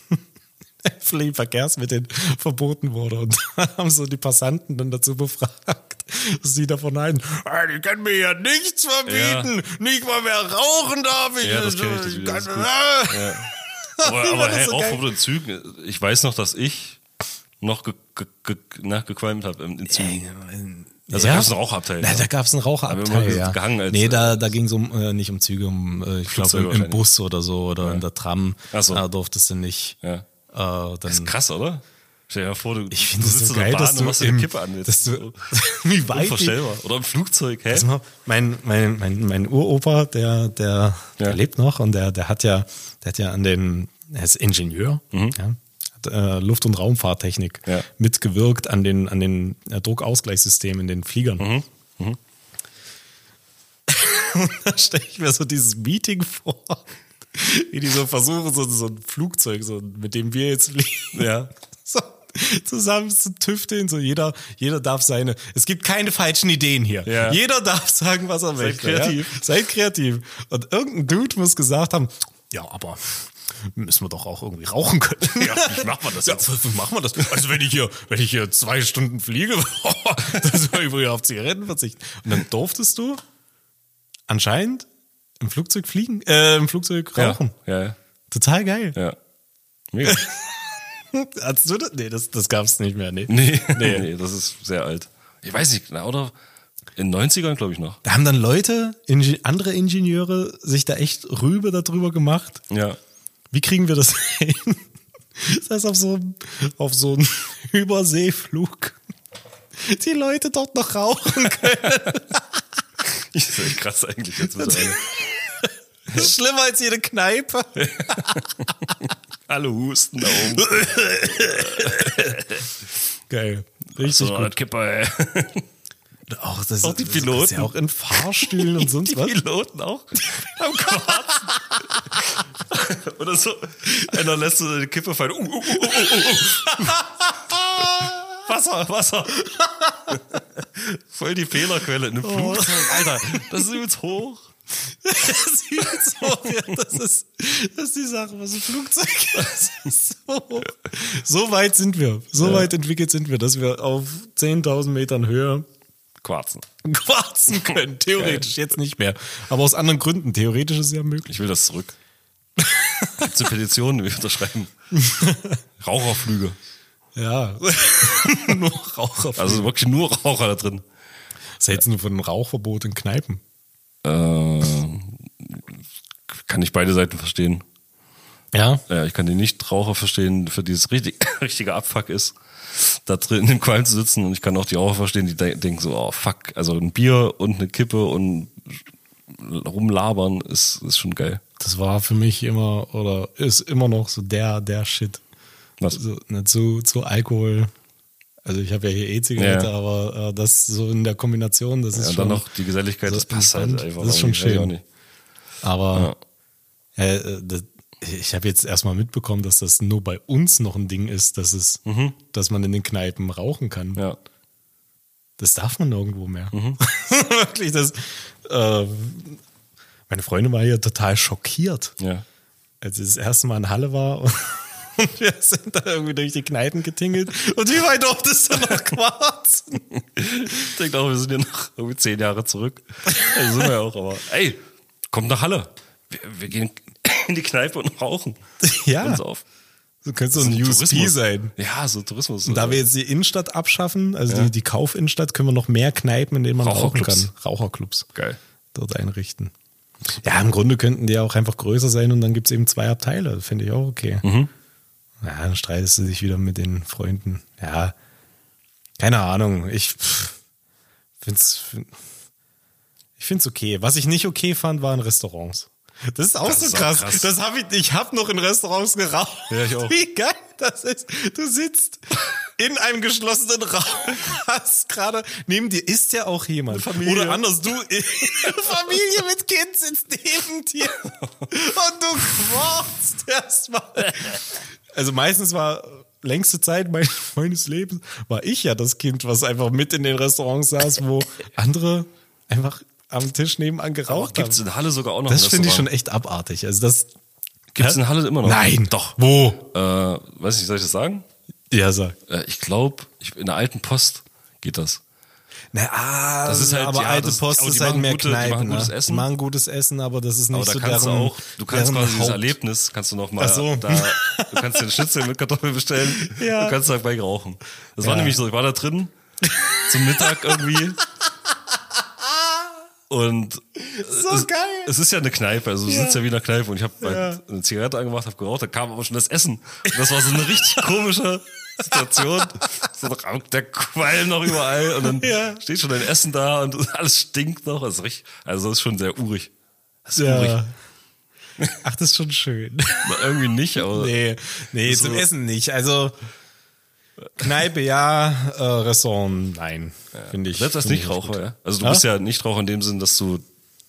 [laughs] öffentlichen Verkehrsmitteln verboten wurde. Und [laughs] da haben so die Passanten dann dazu befragt, die davon ah, die können mir ja nichts verbieten, nicht mal mehr rauchen darf ich. Ja, das kenn ich, das wieder, [laughs] das ist gut. Ja. Aber, Ich aber das hey, so Rauchverbot in Zügen, ich weiß noch, dass ich noch ge, ge, ge, na, gequalmt habe in, in Zügen. Also da gab's einen Rauchabteil, Na, ja. da gab es einen Raucherabteil, ja. gehangen als- nee, da, da ging es um, äh, nicht um Züge, um, äh, ich glaube, im, im. Bus oder so oder in der Tram. Ach so. Da durftest du nicht. Ja. Äh, dann, Das ist krass, oder? Stell dir mal vor, du, ich finde es sitzt so geil, Bahn dass du, machst dir eine im, Kippe an. Dass du [laughs] wie weit die, Unvorstellbar. Oder im Flugzeug, hä? Mal, mein, mein, mein, mein Uropa, der, der, Ja. der lebt noch und der, der hat ja, der hat ja an den, er ist Ingenieur, ja, hat äh, Luft- und Raumfahrttechnik Mhm. Ja. mitgewirkt an den, an den äh, Druckausgleichssystemen in den Fliegern. Mhm. Und [laughs] da stelle ich mir so dieses Meeting vor, [laughs] wie die so versuchen, so, so ein Flugzeug, so, mit dem wir jetzt fliegen, Ja. So, zusammen zu tüfteln. So jeder, jeder darf seine. Es gibt keine falschen Ideen hier. Ja. Jeder darf sagen, was er möchte. kreativ. Ja? Seid kreativ. Und irgendein Dude muss gesagt haben, ja, aber müssen wir doch auch irgendwie rauchen können. [laughs] Ja, wie macht man das Ja, jetzt? wie machen wir das? Also wenn ich hier, wenn ich hier zwei Stunden fliege, [laughs] dann soll ich wohl auf Zigaretten verzichten. Und dann durftest du anscheinend im Flugzeug fliegen, äh, im Flugzeug rauchen. Ja, ja, Total geil. ja. Mega. [laughs] [laughs] Hattest du das? Nee, das, das gab's nicht mehr. Nee. Nee, [laughs] Nee. nee. das ist sehr alt. Ich weiß nicht, na, oder? In den 90ern, glaube ich noch. Da haben dann Leute, Inge andere Ingenieure, sich da echt Rübe darüber gemacht. Ja. Wie kriegen wir das [laughs] hin? Das heißt, auf so, einem- auf so einem Überseeflug die Leute dort noch rauchen können. Das ist echt krass eigentlich jetzt mittlerweile. Das ist schlimmer als jede Kneipe. Alle husten da oben. [laughs] Geil. Richtig So, gut. Kipper, ey. Auch, das, Auch die das ist Piloten. ja auch in Fahrstühlen und [laughs] sonst Die was. Piloten auch am Quarzen. [laughs] Oder so. Einer lässt so eine Kippe fallen. Uh, uh, uh, uh, uh, uh. Wasser, Wasser. Voll die Fehlerquelle in einem Flugzeug. Alter, das ist übelst hoch. Das ist übelst hoch, ja, das ist, das ist die Sache, was ein Flugzeug ist. So, so weit sind wir, so weit entwickelt sind wir, dass wir auf 10.000 Metern Höhe Quarzen. quarzen können. [laughs] Theoretisch, jetzt nicht mehr. Aber aus anderen Gründen. Theoretisch ist es ja möglich. Ich will das zurück. Gibt's eine Petition, die wir unterschreiben. [laughs] Raucherflüge. Ja. [laughs] Nur Raucher. Also wirklich nur Raucher da drin. Was hältst du von einem Rauchverbot in Kneipen? Äh, kann ich beide Seiten verstehen. Ja. Ja, ich kann den Nichtraucher verstehen, für die es richtig, [laughs] richtiger Abfuck ist, da drin im Qualm zu sitzen. Und ich kann auch die Raucher verstehen, die de denken so, oh fuck, also ein Bier und eine Kippe und rumlabern ist, ist schon geil. Das war für mich immer oder ist immer noch so der, der Shit. Was? Also, nicht zu, zu Alkohol. Also ich habe ja hier E-Zigarette, Ja. aber äh, das so in der Kombination, das ist Ja, und schon. dann noch die Geselligkeit, so das passt halt einfach. Das ist schon schön. nicht. Aber äh, das, ich habe jetzt erstmal mitbekommen, dass das nur bei uns noch ein Ding ist, dass es, dass man in den Kneipen rauchen kann. Mhm. Ja. Das darf man nirgendwo mehr. Mhm. [laughs] Wirklich, das. Äh, meine Freundin war hier total schockiert, Ja. als ich das erste Mal in Halle war. Und [laughs] wir sind da irgendwie durch die Kneipen getingelt. Und wie weit durftest du noch quarzen? Ich denke auch, wir sind ja noch irgendwie zehn Jahre zurück. Also sind wir ja auch, aber ey, kommt nach Halle. Wir, wir gehen [coughs] in die Kneipe und rauchen. Ja. Uns auf. So könnte so ein USP Tourismus. sein. Ja, so Tourismus. Und da wir jetzt die Innenstadt abschaffen, also Ja. die, die Kaufinnenstadt, können wir noch mehr Kneipen, in denen man rauchen kann. Raucherclubs. Geil. Dort einrichten. Ja, im Grunde könnten die auch einfach größer sein und dann gibt es eben zwei Abteile. Finde ich auch okay. Mhm. Ja, dann streitest du dich wieder mit den Freunden. Ja, keine Ahnung. Ich pff, find's, find, ich find's okay. Was ich nicht okay fand, waren Restaurants. Das ist auch Das so ist auch krass. krass. Das habe ich, ich habe noch in Restaurants geraucht. Ja, ich auch. [laughs] Wie geil das ist. Du sitzt in einem geschlossenen Raum, [laughs] hast gerade, neben dir ist ja auch jemand. Familie. Oder anders, du, [laughs] Familie mit Kind sitzt neben dir und du quorst erstmal. Also meistens war längste Zeit mein, [laughs] meines Lebens war ich ja das Kind, was einfach mit in den Restaurants saß, wo [laughs] andere einfach am Tisch nebenan geraucht Gibt es haben. in Halle sogar auch noch Das finde ich schon echt abartig. Also das Gibt es in Halle immer noch? Nein. Doch. Wo? Äh, weiß nicht, soll ich das sagen? Ja, sag. Äh, ich glaube, in der alten Post geht das. Na, ah, Das ist halt- aber ja, alte das- Post ist halt mehr gute- die machen Kneipen. gutes ne? Essen. Die machen gutes Essen, aber das ist nicht Aber da so kannst deren, du auch, du kannst quasi dieses Haupt- Erlebnis, kannst du noch mal Ach so. da, du kannst den Schnitzel mit Kartoffeln bestellen, [laughs] Ja. du kannst dabei rauchen. Das war Ja. nämlich so, ich war da drin, zum Mittag irgendwie. Und So es, geil. es ist ja eine Kneipe, also du Ja. sitzt ja wie in einer Kneipe und ich habe Ja. halt eine Zigarette angemacht, habe geraucht, da kam aber schon das Essen. Und das war so eine richtig komische Situation. [laughs] So raucht der Qualm noch überall und dann [laughs] Ja. steht schon dein Essen da und [laughs] alles stinkt noch. Das ist richtig, also das ist schon sehr urig. Das ist urig. Ja. Ach, das ist schon schön. Irgendwie nicht, aber Nee, nee, So. zum Essen nicht. Also Kneipe ja, äh, Restaurant nein, finde ich. selbst als nicht Nichtraucher, ja. Also du Ja? bist ja Nichtraucher in dem Sinn, dass du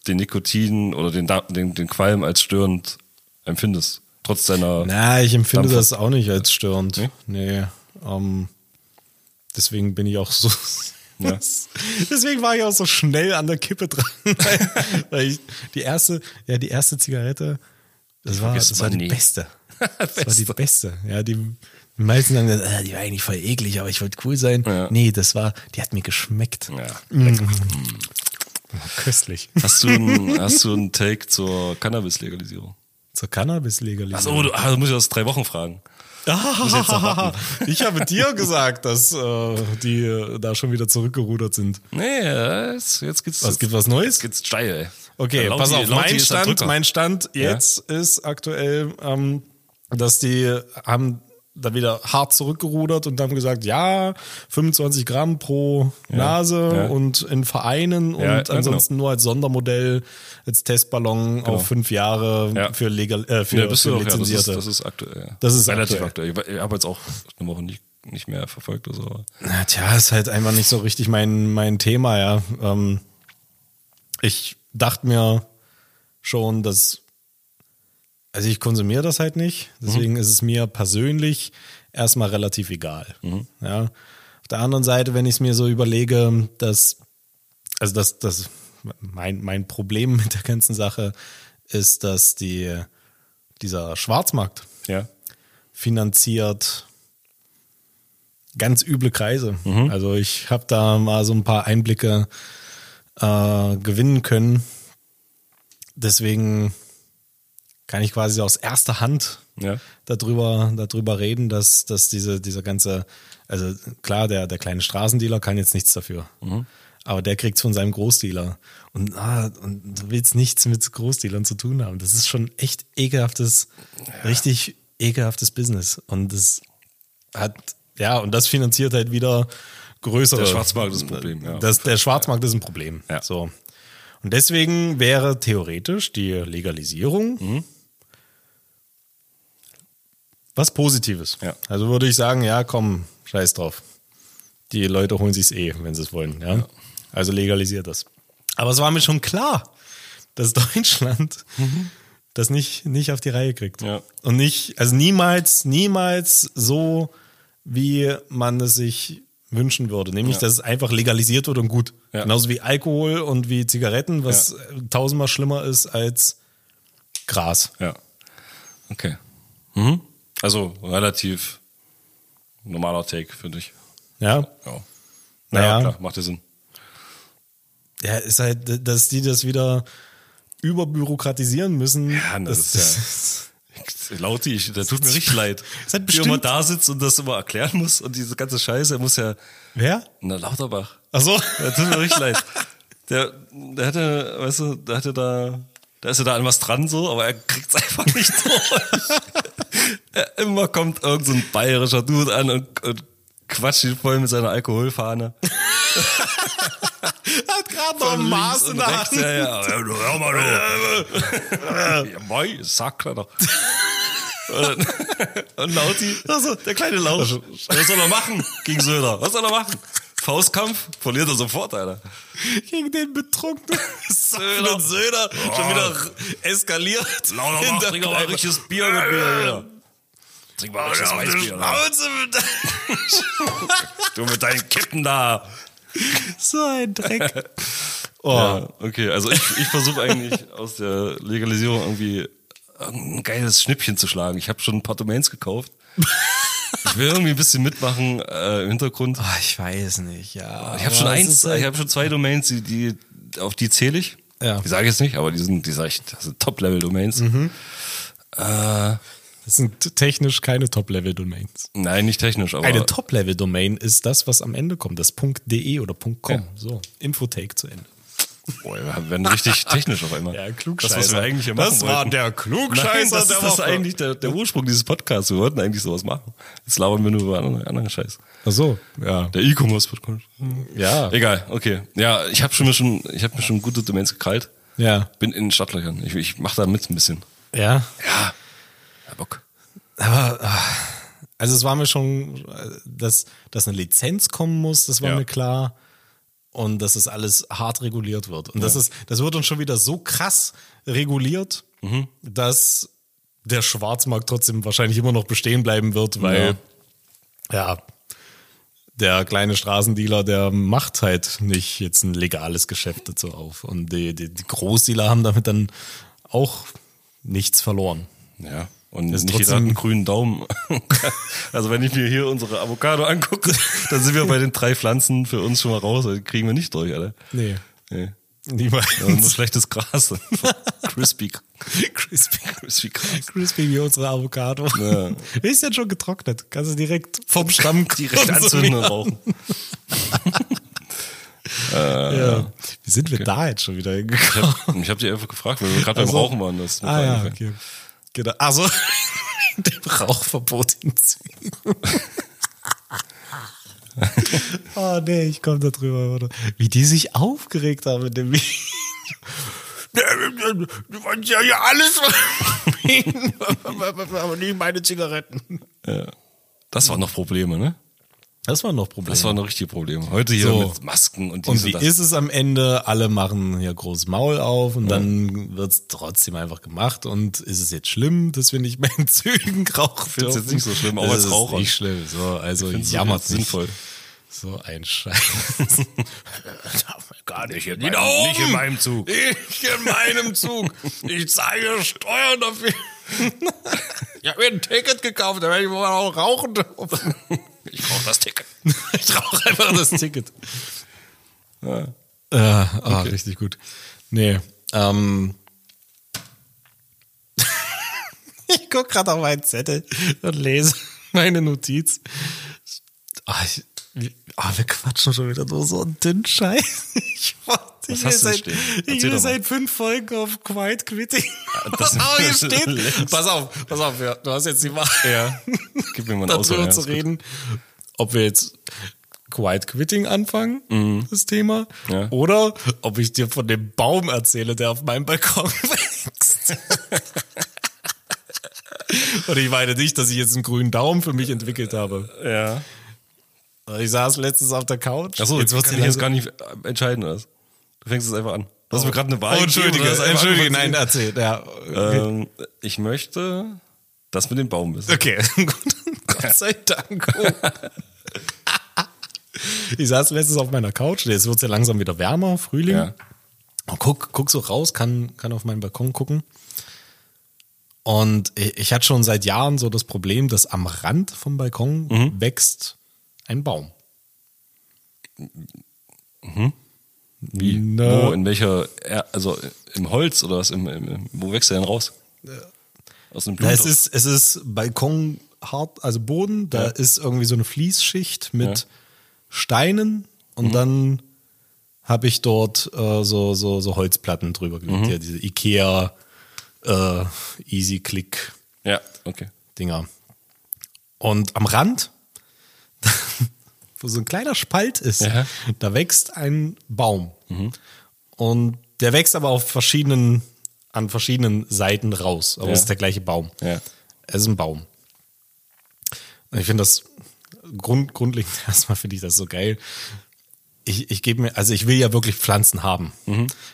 den Nikotin oder den, den, den Qualm als störend empfindest. Trotz deiner. Na, ich empfinde Dampfer. das auch nicht als störend. Nee? Nee. Ähm, deswegen bin ich auch so. [laughs] Ja. Deswegen war ich auch so schnell an der Kippe dran. [laughs] Weil, weil ich die erste, ja, die erste Zigarette, das war, [laughs] das war die nie. beste. Das war die beste. Ja, die, die meisten sagen, äh, die war eigentlich voll eklig, aber ich wollte cool sein. Ja. Nee, das war, die hat mir geschmeckt. Ja. Köstlich. Hast du einen, hast du einen Take zur Cannabis-Legalisierung? Zur Cannabis-Legalisierung. Achso, du, du musst ja aus drei Wochen fragen. [laughs] Warten. [laughs] ich habe dir gesagt, dass äh, die äh, da schon wieder zurückgerudert sind. Nee, jetzt, jetzt geht's. Was gibt was Neues? Jetzt geht's steil. Okay, Ja, pass auf, mein Stand, mein Stand jetzt ist aktuell, ähm, dass die haben da wieder hart zurückgerudert und haben gesagt, ja, 25 Gramm pro Nase ja. und in Vereinen und Ja, ja, ansonsten nur als Sondermodell, als Testballon auf fünf Jahre Ja. für legal, äh, für, Ja, für ja, das ist, Lizenzierte. das ist aktuell. Ja. Das ist relativ aktuell. aktuell. Ich habe jetzt auch eine Woche nicht, nicht mehr verfolgt oder so. Na, tja, ist halt einfach nicht so richtig mein, mein Thema, ja. Ähm, ich dachte mir schon, dass, also ich konsumiere das halt nicht, deswegen mhm. ist es mir persönlich erstmal relativ egal. Mhm. Ja. Auf der anderen Seite, wenn ich es mir so überlege, dass, also das, das, mein, mein Problem [laughs] mit der ganzen Sache ist, dass die, dieser Schwarzmarkt ja. finanziert ganz üble Kreise. Mhm. Also ich habe da mal so ein paar Einblicke äh, gewinnen können. Deswegen kann ich quasi aus erster Hand ja. darüber, darüber reden, dass, dass diese, dieser ganze, also klar, der, der kleine Straßendealer kann jetzt nichts dafür. Mhm. Aber der kriegt von seinem Großdealer. Und, ah, und du willst nichts mit Großdealern zu tun haben. Das ist schon echt ekelhaftes, ja. richtig ekelhaftes Business. Und das hat, ja, und das finanziert halt wieder größere. Der Schwarzmarkt ist ein Problem, ja. Das, der Schwarzmarkt ist ein Problem. Ja. So. Und deswegen wäre theoretisch die Legalisierung mhm. Was Positives. Ja. Also würde ich sagen, ja, komm, scheiß drauf. Die Leute holen sich's eh, wenn sie es wollen. Ja? ja? Also legalisiert das. Aber es war mir schon klar, dass [laughs] Deutschland mhm. das nicht, nicht auf die Reihe kriegt. Ja. Und nicht, also niemals, niemals so, wie man es sich wünschen würde. Nämlich, ja. dass es einfach legalisiert wird und gut. Ja. Genauso wie Alkohol und wie Zigaretten, was ja. tausendmal schlimmer ist als Gras. Ja. Okay. Mhm. Also relativ normaler Take für dich. Ja. Ja. Naja, naja. klar, macht ja Sinn. Ja, ist halt, dass die das wieder überbürokratisieren müssen. Ja, das, das ist ja. [laughs] [laughs] Lauti, ich, der tut mir richtig leid. Es hat bestimmt, Wie immer da sitzt und das immer erklären muss und diese ganze Scheiße, muss ja. Wer? Na, Lauterbach. Ach so. Der tut mir richtig leid. Der, der hatte, weißt du, der hatte da, da ist ja da an was dran so, aber er kriegt's [laughs] einfach nicht durch. Er, immer kommt irgend so ein bayerischer Dude an und, und quatscht ihn voll mit seiner Alkoholfahne. [laughs] hat gerade noch ein Maß in der Hand. Ja, ja. Hör mal, du. [laughs] ja, moi, sack doch. Und, [laughs] und Lauti, also, der kleine Lausch, was soll er machen gegen Söder? Was soll er machen? Faustkampf verliert er sofort, Alter. Gegen den betrunkenen Söder. Söder oh. schon wieder eskaliert. Lauter macht, trink mal richtiges Bier mit mir. Trink mal richtiges Weißbier. [laughs] du mit deinen Kippen da. So ein Dreck. [laughs] Oh. Ja, okay, also ich, ich versuche eigentlich aus der Legalisierung irgendwie ein geiles Schnippchen zu schlagen. Ich habe schon ein paar Domains gekauft. Ich will irgendwie ein bisschen mitmachen äh, im Hintergrund. Oh, ich weiß nicht, ja. Ich habe schon eins, halt ich habe schon zwei Domains, die, die auf die zähle ich. Ja. Die sage ich jetzt nicht, aber die sind, die sage ich, das sind Top-Level-Domains. Mhm. Äh, das sind technisch keine Top-Level-Domains. Nein, nicht technisch, aber. Eine Top-Level-Domain ist das, was am Ende kommt, das .de oder .com. Ja. So, Infotake zu Ende. Boah, wir werden richtig technisch auf einmal. [laughs] Ja, Klugscheißer. Das, was wir eigentlich machen Das war wollten. der Klugscheißer Nein, das, der das ist eigentlich der, der Ursprung dieses Podcasts. Wir wollten eigentlich sowas machen. Jetzt labern wir nur über anderen, anderen Scheiß. Ach so, ja. Der E-Commerce-Podcast. Ja. Egal, okay. Ja, ich habe schon mir schon, ich habe mir schon gute Domains gekrallt. Ja. Bin in den Stadtlöchern. Ich, ich mache da mit ein bisschen. Ja. Ja. Ja, Bock. Aber, ah, also es war mir schon, dass, dass eine Lizenz kommen muss, das war Ja. mir klar. Und dass es alles hart reguliert wird. Und das Ja. ist, das wird dann schon wieder so krass reguliert, Mhm. dass der Schwarzmarkt trotzdem wahrscheinlich immer noch bestehen bleiben wird, weil, ja, der kleine Straßendealer, der macht halt nicht jetzt ein legales Geschäft dazu auf. Und die, die, die Großdealer haben damit dann auch nichts verloren. Ja. Und Ist nicht jeder hat einen grünen Daumen. [laughs] also wenn ich mir hier unsere Avocado angucke, [laughs] dann sind wir bei den drei Pflanzen für uns schon mal raus. Die kriegen wir nicht durch, Alter. Nee. Nee. Niemals. Ja, nur schlechtes Gras. [laughs] Crispy. Crispy. Crispy Gras. Crispy wie unsere Avocado. Ja. Ist jetzt schon getrocknet. Kannst du direkt vom Stamm Direkt anzünden und rauchen. Ja. Wie sind wir da jetzt schon wieder hingekommen? Ich habe dich einfach gefragt, weil wir gerade beim Also- Rauchen waren. Das Ah ja, okay. Genau. Also, [laughs] dem Rauchverbot hinzufügen. oh [laughs] nee, ich komme da drüber. Warte. Wie die sich aufgeregt haben mit dem Video. Du wolltest ja hier alles verbieten, [laughs] aber nicht meine Zigaretten. Ja. Das waren noch Probleme, ne? Das war noch Problem. Das war ein richtiges Problem. Heute hier So. mit Masken und und dies wie und das. ist es am Ende? Alle machen hier großes Maul auf und dann wird's trotzdem einfach gemacht. Und ist es jetzt schlimm, dass wir nicht mehr in Zügen [laughs] rauchen? find's jetzt dürfen? nicht so schlimm, auch Es als ist Raucher. nicht schlimm. So, also jammert jetzt nicht. sinnvoll. So ein Scheiß. Darf [laughs] man gar nicht in, meinem- nicht in meinem Zug. Ich in meinem Zug. Ich zahle Steuern dafür. [laughs] Ich habe mir ein Ticket gekauft, damit ich mal auch rauchen. Ich brauche das Ticket. Ich rauche einfach das Ticket. Ja. Äh, ah, richtig gut. Nee, ähm. ich guck gerade auf meinen Zettel und lese meine Notiz. Ah, ich, wir- ah, wir quatschen schon wieder nur so einen dünnen Scheiß. Ich, ich, Was will hast du seit, ich will seit fünf Folgen auf Quiet Quitting. das- [laughs] oh, hier [laughs] steht. längst. Pass auf, pass auf, ja, du hast jetzt die Wahl Ja. Gib mir mal ein darüber Auswahl. ja, zu ist gut. reden, ob wir jetzt Quiet Quitting anfangen, das Thema, Mhm. Ja. oder ob ich dir von dem Baum erzähle, der auf meinem Balkon [laughs] wächst. Und ich meine nicht, dass ich jetzt einen grünen Daumen für mich entwickelt habe. Ja. Ich saß letztens auf der Couch. Achso, jetzt jetzt wird's kann hier ich jetzt langsam- gar nicht äh, entscheiden, oder? Du fängst es einfach an. Du hast mir gerade eine Wahl Oh, entschuldige, gegeben, entschuldige, nein, erzähl. Ja. Ähm, ich möchte das mit dem Baum wissen. Okay. [laughs] Gott sei Dank. [laughs] ich saß letztens auf meiner Couch, jetzt wird es ja langsam wieder wärmer, Frühling. Ja. Und guck, guck so raus, kann, kann auf meinen Balkon gucken. Und ich, ich hatte schon seit Jahren so das Problem, dass am Rand vom Balkon Mhm. wächst ein Baum. Wie? Na. Wo, in welcher, Er- also im Holz oder was? Im, im, wo wächst der denn raus? Aus dem Ja, Blumentopf? es ist, es ist Balkon hart, also Boden, da Ja. ist irgendwie so eine Fließschicht mit Ja. Steinen Mhm. und dann habe ich dort äh, so, so, so Holzplatten drüber gelegt. Mhm. Ja, diese Ikea äh, Easy Click Ja, okay. Dinger. Und am Rand, [laughs] wo so ein kleiner Spalt ist, Ja. da wächst ein Baum. Und der wächst aber auf verschiedenen, an verschiedenen Seiten raus. Aber Ja. es ist der gleiche Baum. Ja. Es ist ein Baum. Und ich finde das grund, grundlegend [laughs] erstmal finde ich das so geil. Ich, ich gebe mir, also ich will ja wirklich Pflanzen haben.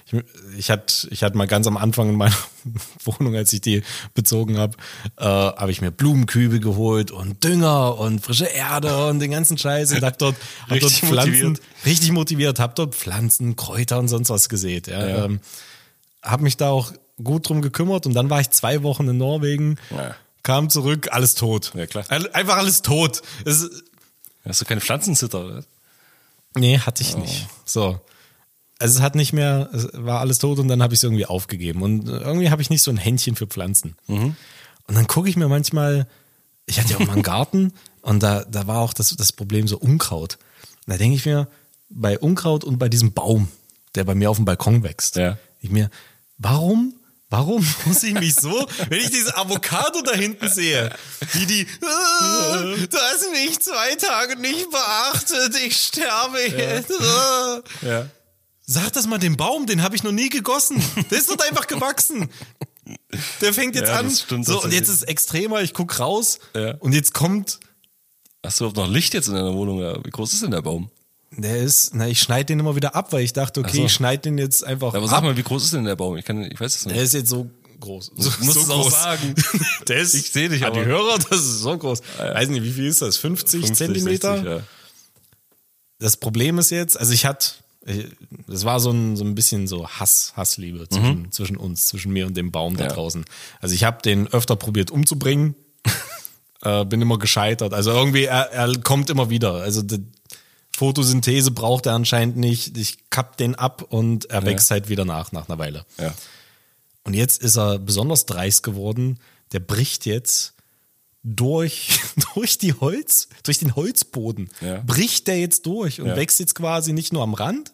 Ich, ich hatte ich hatte mal ganz am Anfang in meiner [laughs] Wohnung, als ich die bezogen habe, äh, habe ich mir Blumenkübel geholt und Dünger und frische Erde und den ganzen Scheiß und hab dort, hab dort Pflanzen, motiviert. richtig motiviert, hab dort Pflanzen, Kräuter und sonst was gesät. Ja. Ja. Ähm, habe mich da auch gut drum gekümmert und dann war ich zwei Wochen in Norwegen, Ja. kam zurück, alles tot. Ja, klar. Einfach alles tot. Es, Hast du keine Pflanzenzitter, oder? Nee, hatte ich nicht. So. Also es hat nicht mehr, es war alles tot und dann habe ich es irgendwie aufgegeben. Und irgendwie habe ich nicht so ein Händchen für Pflanzen. Und dann gucke ich mir manchmal, ich hatte ja auch mal einen Garten [laughs] und da, da war auch das, das Problem so Unkraut. Und da denke ich mir, bei Unkraut und bei diesem Baum, der bei mir auf dem Balkon wächst, Ja. ich mir, warum, warum muss ich mich so, wenn ich diese Avocado da hinten sehe, wie die, "Ah, du hast mich zwei Tage nicht beachtet, ich sterbe jetzt. ah." [laughs] Ja. Sag das mal dem Baum, den habe ich noch nie gegossen. Der ist dort einfach gewachsen. Der fängt jetzt Ja, an. stimmt so, und jetzt ist es extremer, ich guck raus Ja. und jetzt kommt, Hast du überhaupt noch Licht jetzt in deiner Wohnung? Ja? Wie groß ist denn der Baum? Der ist, na, ich schneide den immer wieder ab, weil ich dachte, okay, so. ich schneide den jetzt einfach Aber ab. sag mal, wie groß ist denn der Baum? Ich, kann, ich weiß es nicht. Der ist jetzt so groß. So, Du musst es auch sagen. [laughs] Der ist, Ich seh dich An die. Hörer, das ist so groß. Weiß nicht, wie viel ist das? 50, 50, Zentimeter? 60, ja. Das Problem ist jetzt, also ich hatte, das war so ein, so ein bisschen so Hass, Hassliebe zwischen, zwischen uns, zwischen mir und dem Baum da Mhm. Ja. draußen. Also ich habe den öfter probiert umzubringen, [laughs] äh, bin immer gescheitert. Also irgendwie, er, er kommt immer wieder. Also Photosynthese braucht er anscheinend nicht. Ich kapp den ab und er wächst halt wieder nach, nach einer Weile. Ja. Und jetzt ist er besonders dreist geworden. Der bricht jetzt durch, [laughs] durch die Holz, durch den Holzboden, Ja. bricht der jetzt durch und wächst jetzt quasi nicht nur am Rand,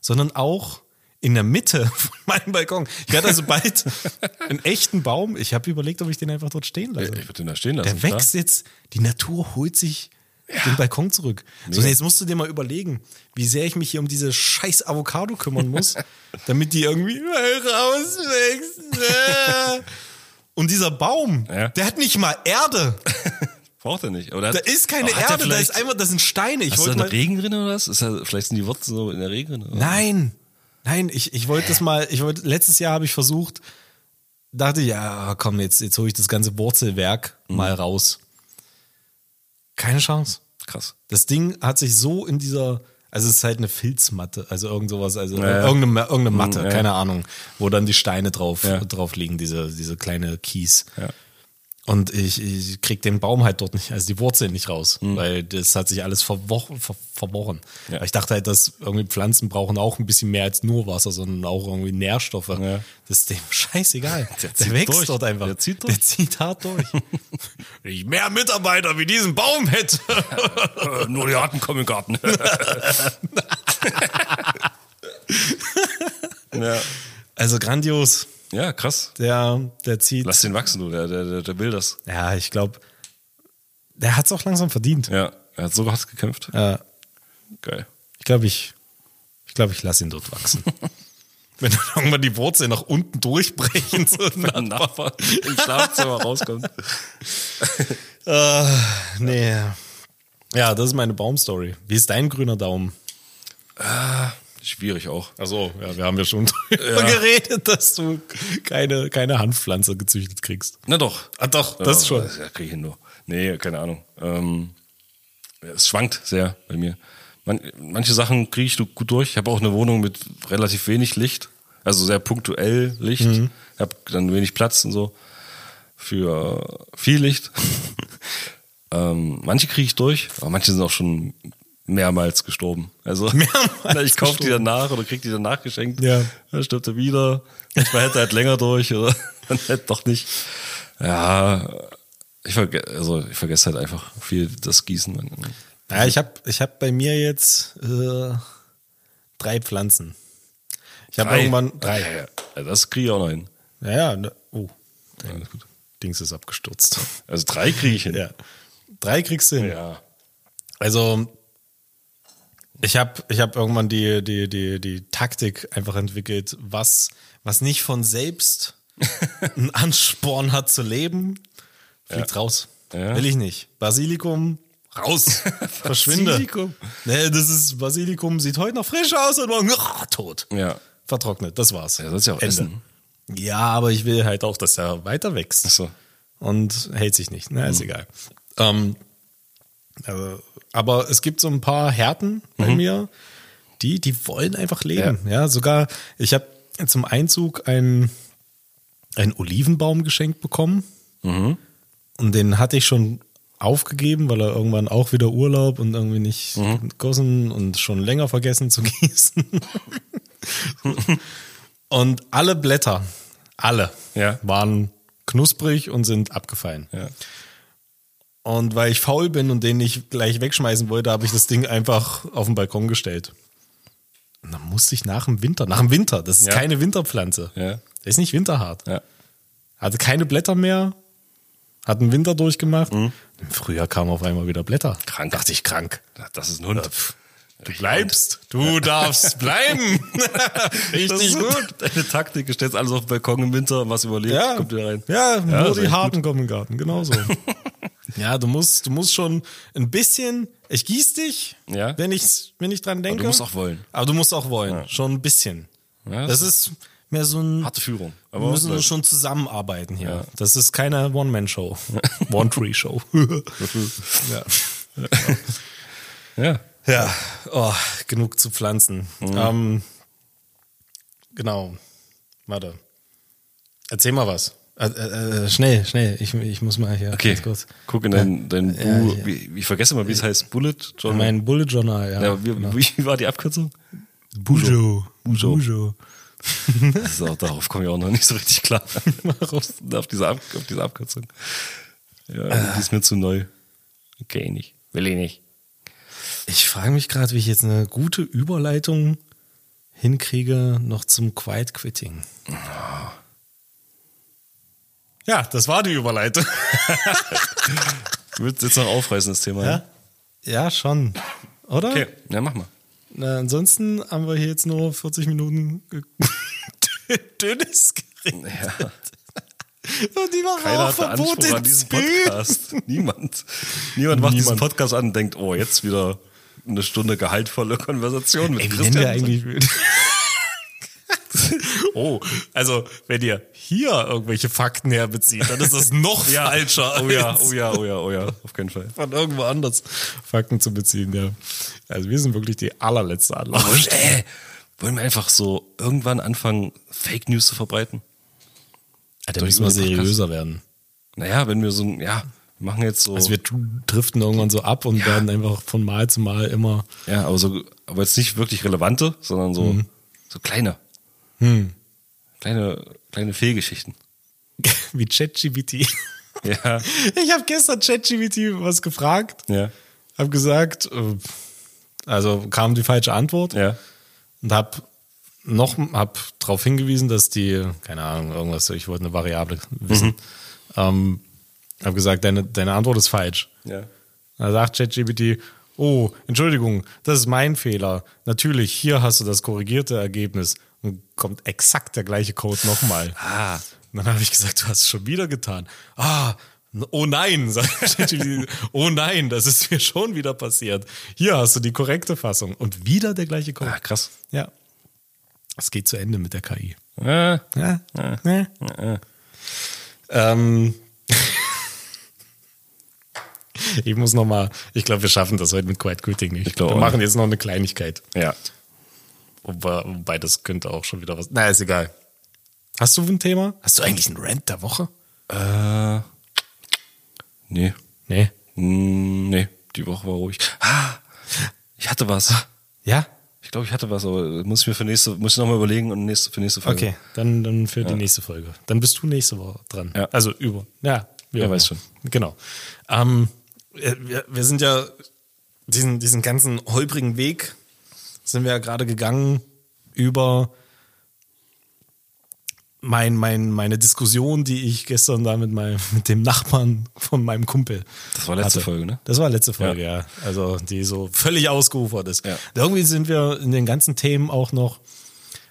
sondern auch in der Mitte [laughs] von meinem Balkon. Ich werde also bald [laughs] einen echten Baum. Ich habe überlegt, ob ich den einfach dort stehen lasse. Ich würde den da stehen lassen. Der wächst jetzt, die Natur holt sich den Balkon zurück. So, jetzt musst du dir mal überlegen, wie sehr ich mich hier um diese scheiß Avocado kümmern muss, [laughs] damit die irgendwie rauswächst. [laughs] Äh. Und dieser Baum, Ja. der hat nicht mal Erde. [laughs] Braucht er nicht. Oder Da ist keine er Erde, da ist einfach, das sind Steine. Ich Hast du wollte eine mal, Regenrinne oder was? Ist da, vielleicht sind die Wurzeln so in der Regenrinne. oder? Nein, nein, ich, ich wollte das mal, ich wollte, letztes Jahr habe ich versucht, dachte, ja, komm, jetzt, jetzt hole ich das ganze Wurzelwerk Mhm. mal raus. Keine Chance. Krass. Das Ding hat sich so in dieser, also es ist halt eine Filzmatte, also irgend sowas, also Ja, ja. irgendeine, irgendeine Matte, Mhm, ja. keine Ahnung, wo dann die Steine drauf, drauf liegen, diese, diese kleine Kies. Und ich, ich krieg den Baum halt dort nicht, also die Wurzeln nicht raus, weil das hat sich alles verwo ver verworren. Mhm. Ja. Ich dachte halt, dass irgendwie Pflanzen brauchen auch ein bisschen mehr als nur Wasser, sondern auch irgendwie Nährstoffe. Ja. Das ist dem [laughs] scheißegal. Der Der, wächst durch. dort einfach. Der zieht durch. Der zieht hart durch. [laughs] Wenn ich mehr Mitarbeiter wie diesen Baum hätte. [laughs] Nur die Arten kommen im Garten. ja. Also grandios. Ja, krass. Der, der zieht. Lass den wachsen, du. Der, der, der, will das. Ja, ich glaube, der hat's auch langsam verdient. Ja, er hat so hart gekämpft. Ja, Geil. ich glaube, ich, ich glaube, ich lasse ihn dort wachsen. [laughs] Wenn dann irgendwann die Wurzeln nach unten durchbrechen, [laughs] so ein Nachbar im Schlafzimmer rauskommt. äh, [laughs] nee. Ja, das ist meine Baumstory. Wie ist dein grüner Daumen? Schwierig auch. Achso, ja, wir haben ja schon [laughs] drüber geredet, dass du keine, keine Hanfpflanze gezüchtet kriegst. Na doch. Ah, doch, das schon. Ja, krieg ich hin nur. Nee, keine Ahnung. Ähm, ja, es schwankt sehr bei mir. Man, manche Sachen kriege ich gut durch. Ich habe auch eine Wohnung mit relativ wenig Licht. Also sehr punktuell Licht. Mhm. Ich habe dann wenig Platz und so für viel Licht. [laughs] ähm, manche kriege ich durch, aber manche sind auch schon mehrmals gestorben. Also [laughs] Mehrmals ich kaufe die gestorben. dann nach oder krieg die dann nachgeschenkt. Ja. Dann stirbt er wieder. Manchmal hält er halt länger durch oder [laughs] dann halt doch nicht. Ja, ich, verge also ich vergesse halt einfach viel das Gießen. Ja, ich habe ich hab bei mir jetzt äh, drei Pflanzen. Ich habe irgendwann drei. Ja, ja. Das kriege ich auch noch hin. Ja, ja. Ne, oh, Ja. Dings ist abgestürzt. Also drei kriege ich hin. Ja. Drei kriegst du hin. ja. Also ich habe ich hab irgendwann die, die, die, die Taktik einfach entwickelt, was, was nicht von selbst [laughs] einen Ansporn hat zu leben, fliegt raus. Ja. Will ich nicht. Basilikum, raus. [laughs] Verschwinde. Basilikum? Nee, das ist Basilikum, sieht heute noch frisch aus und morgen ah, tot. Ja. Vertrocknet, das war's. Ja, sollst ja auch essen. Ja, aber ich will halt auch, dass er weiter wächst Ach so. und hält sich nicht. Na, Mhm. ist egal. Ähm, äh, aber es gibt so ein paar Härten bei Mhm. mir, die, die wollen einfach leben. Ja, sogar, ich habe zum Einzug einen, einen Olivenbaum geschenkt bekommen. Mhm. Und den hatte ich schon aufgegeben, weil er irgendwann auch wieder Urlaub und irgendwie nicht Mhm. gegossen und schon länger vergessen zu [laughs] gießen. und alle Blätter, alle, Ja. waren knusprig und sind abgefallen. Ja. Und weil ich faul bin und den nicht gleich wegschmeißen wollte, habe ich das Ding einfach auf den Balkon gestellt. Und dann musste ich nach dem Winter, nach dem Winter, das ist Ja. keine Winterpflanze. Ja. Der ist nicht winterhart. Ja. Hatte keine Blätter mehr, hat einen Winter durchgemacht. Mhm. Im Frühjahr kamen auf einmal wieder Blätter. Krank. Dachte ich krank. Das ist ein Hund. Du bleibst, du darfst [laughs] bleiben. Das Richtig ist gut. Deine Taktik, du stellst alles auf den Balkon im Winter und was überlebt, Ja, kommt wieder rein. ja, Ja, nur die Harten kommen in den Garten, genauso. [laughs] ja, du musst, du musst schon ein bisschen, ich gieß dich, Ja. wenn, ich, wenn ich dran denke. du musst auch wollen. Aber du musst auch wollen, schon ein bisschen. Ja, das das ist mehr so ein, Harte Führung. wir müssen schon zusammenarbeiten hier. Ja. Das ist keine One-Man-Show, [laughs] One-Tree-Show. [laughs] ja. Ja. Ja, oh, genug zu pflanzen. Mhm. Ähm, genau. Warte. Erzähl mal was. Äh, äh, äh, schnell, schnell. Ich, ich muss mal hier Okay, ganz kurz. guck in dein, dein Ja, Bu, wie, ich vergesse mal, wie es heißt, Bullet Journal. Mein Bullet Journal, ja. ja, wie, wie war die Abkürzung? Bujo. Bujo. Bujo. So, darauf komme ich auch noch nicht so richtig klar. [laughs] auf, diese Ab, auf diese Abkürzung. Ja, die ist mir zu neu. Okay, nicht. Will ich nicht. Ich frage mich gerade, wie ich jetzt eine gute Überleitung hinkriege noch zum Quiet Quitting. Ja, das war die Überleitung. [laughs] Du willst jetzt noch aufreißen, das Thema. Ja, ja schon. Oder? Okay, ja, mach mal. Na, ansonsten haben wir hier jetzt nur 40 Minuten [laughs] dünnes geredet. Ja. Und die machen Keiner auch hat einen Verbot Anspruch an diesen. Podcast. [laughs] Niemand. Niemand macht diesen Niemand. Podcast an und denkt, oh, jetzt wieder eine Stunde gehaltvolle Konversation mit Ey, wie Christian. nennen wir eigentlich? [laughs] oh, also wenn ihr hier irgendwelche Fakten herbezieht, dann ist das noch [laughs] falscher. Oh ja, oh ja, oh ja, oh ja, auf keinen Fall. Von irgendwo anders Fakten zu beziehen, ja. Also wir sind wirklich die allerletzte Oh, Anlaufstelle. ey, wollen wir einfach so irgendwann anfangen, Fake News zu verbreiten? Da müssen wir seriöser werden. Naja, wenn wir so, ein- ja, wir machen jetzt so, Also wir driften irgendwann so ab und werden einfach von Mal zu Mal immer ja, aber so, aber jetzt nicht wirklich relevante, sondern so, Mhm. so kleine, Hm. kleine, kleine Fehlgeschichten. [laughs] wie ChatGPT. Ja, [laughs] Ich habe gestern ChatGPT was gefragt, ja, habe gesagt, äh, also kam die falsche Antwort ja. und habe noch hab darauf hingewiesen, dass die, keine Ahnung, irgendwas, ich wollte eine Variable wissen, ähm, habe gesagt, deine, deine Antwort ist falsch. Ja. Da sagt ChatGPT, oh, Entschuldigung, das ist mein Fehler. Natürlich, hier hast du das korrigierte Ergebnis. Und kommt exakt der gleiche Code nochmal. Ah. Und dann habe ich gesagt, du hast es schon wieder getan. Ah, oh nein, [laughs] oh nein, das ist mir schon wieder passiert. Hier hast du die korrekte Fassung. Und wieder der gleiche Code. Ah, krass. Ja. Es geht zu Ende mit der KI. Ah, Ja. ja. Ähm. [laughs] ich muss noch mal, ich glaube, wir schaffen das heute mit Quiet Quitting nicht. Ich glaub wir machen jetzt noch eine Kleinigkeit. ja. Wobei, das könnte auch schon wieder was. Na, ist egal. Hast du ein Thema? Hast du eigentlich einen Rant der Woche? Äh, nee. Nee. Hm, nee, die Woche war ruhig. Ah, ich hatte was. Ja? Ich glaube, ich hatte was, aber muss ich mir für nächste, muss ich nochmal überlegen und nächste, für nächste Folge. Okay, dann, dann für die nächste Folge. Dann bist du nächste Woche dran. Ja. Also über. Ja, wie Ja, weiß schon. Genau. Ähm, wir, wir sind ja diesen, diesen ganzen holprigen Weg sind wir ja gerade gegangen über mein, mein, meine Diskussion, die ich gestern da mit, meinem, mit dem Nachbarn von meinem Kumpel. Das war letzte Folge, ne? Das war letzte Folge, ja. Also die so völlig ausgeufert ist. Ja. Irgendwie sind wir in den ganzen Themen auch noch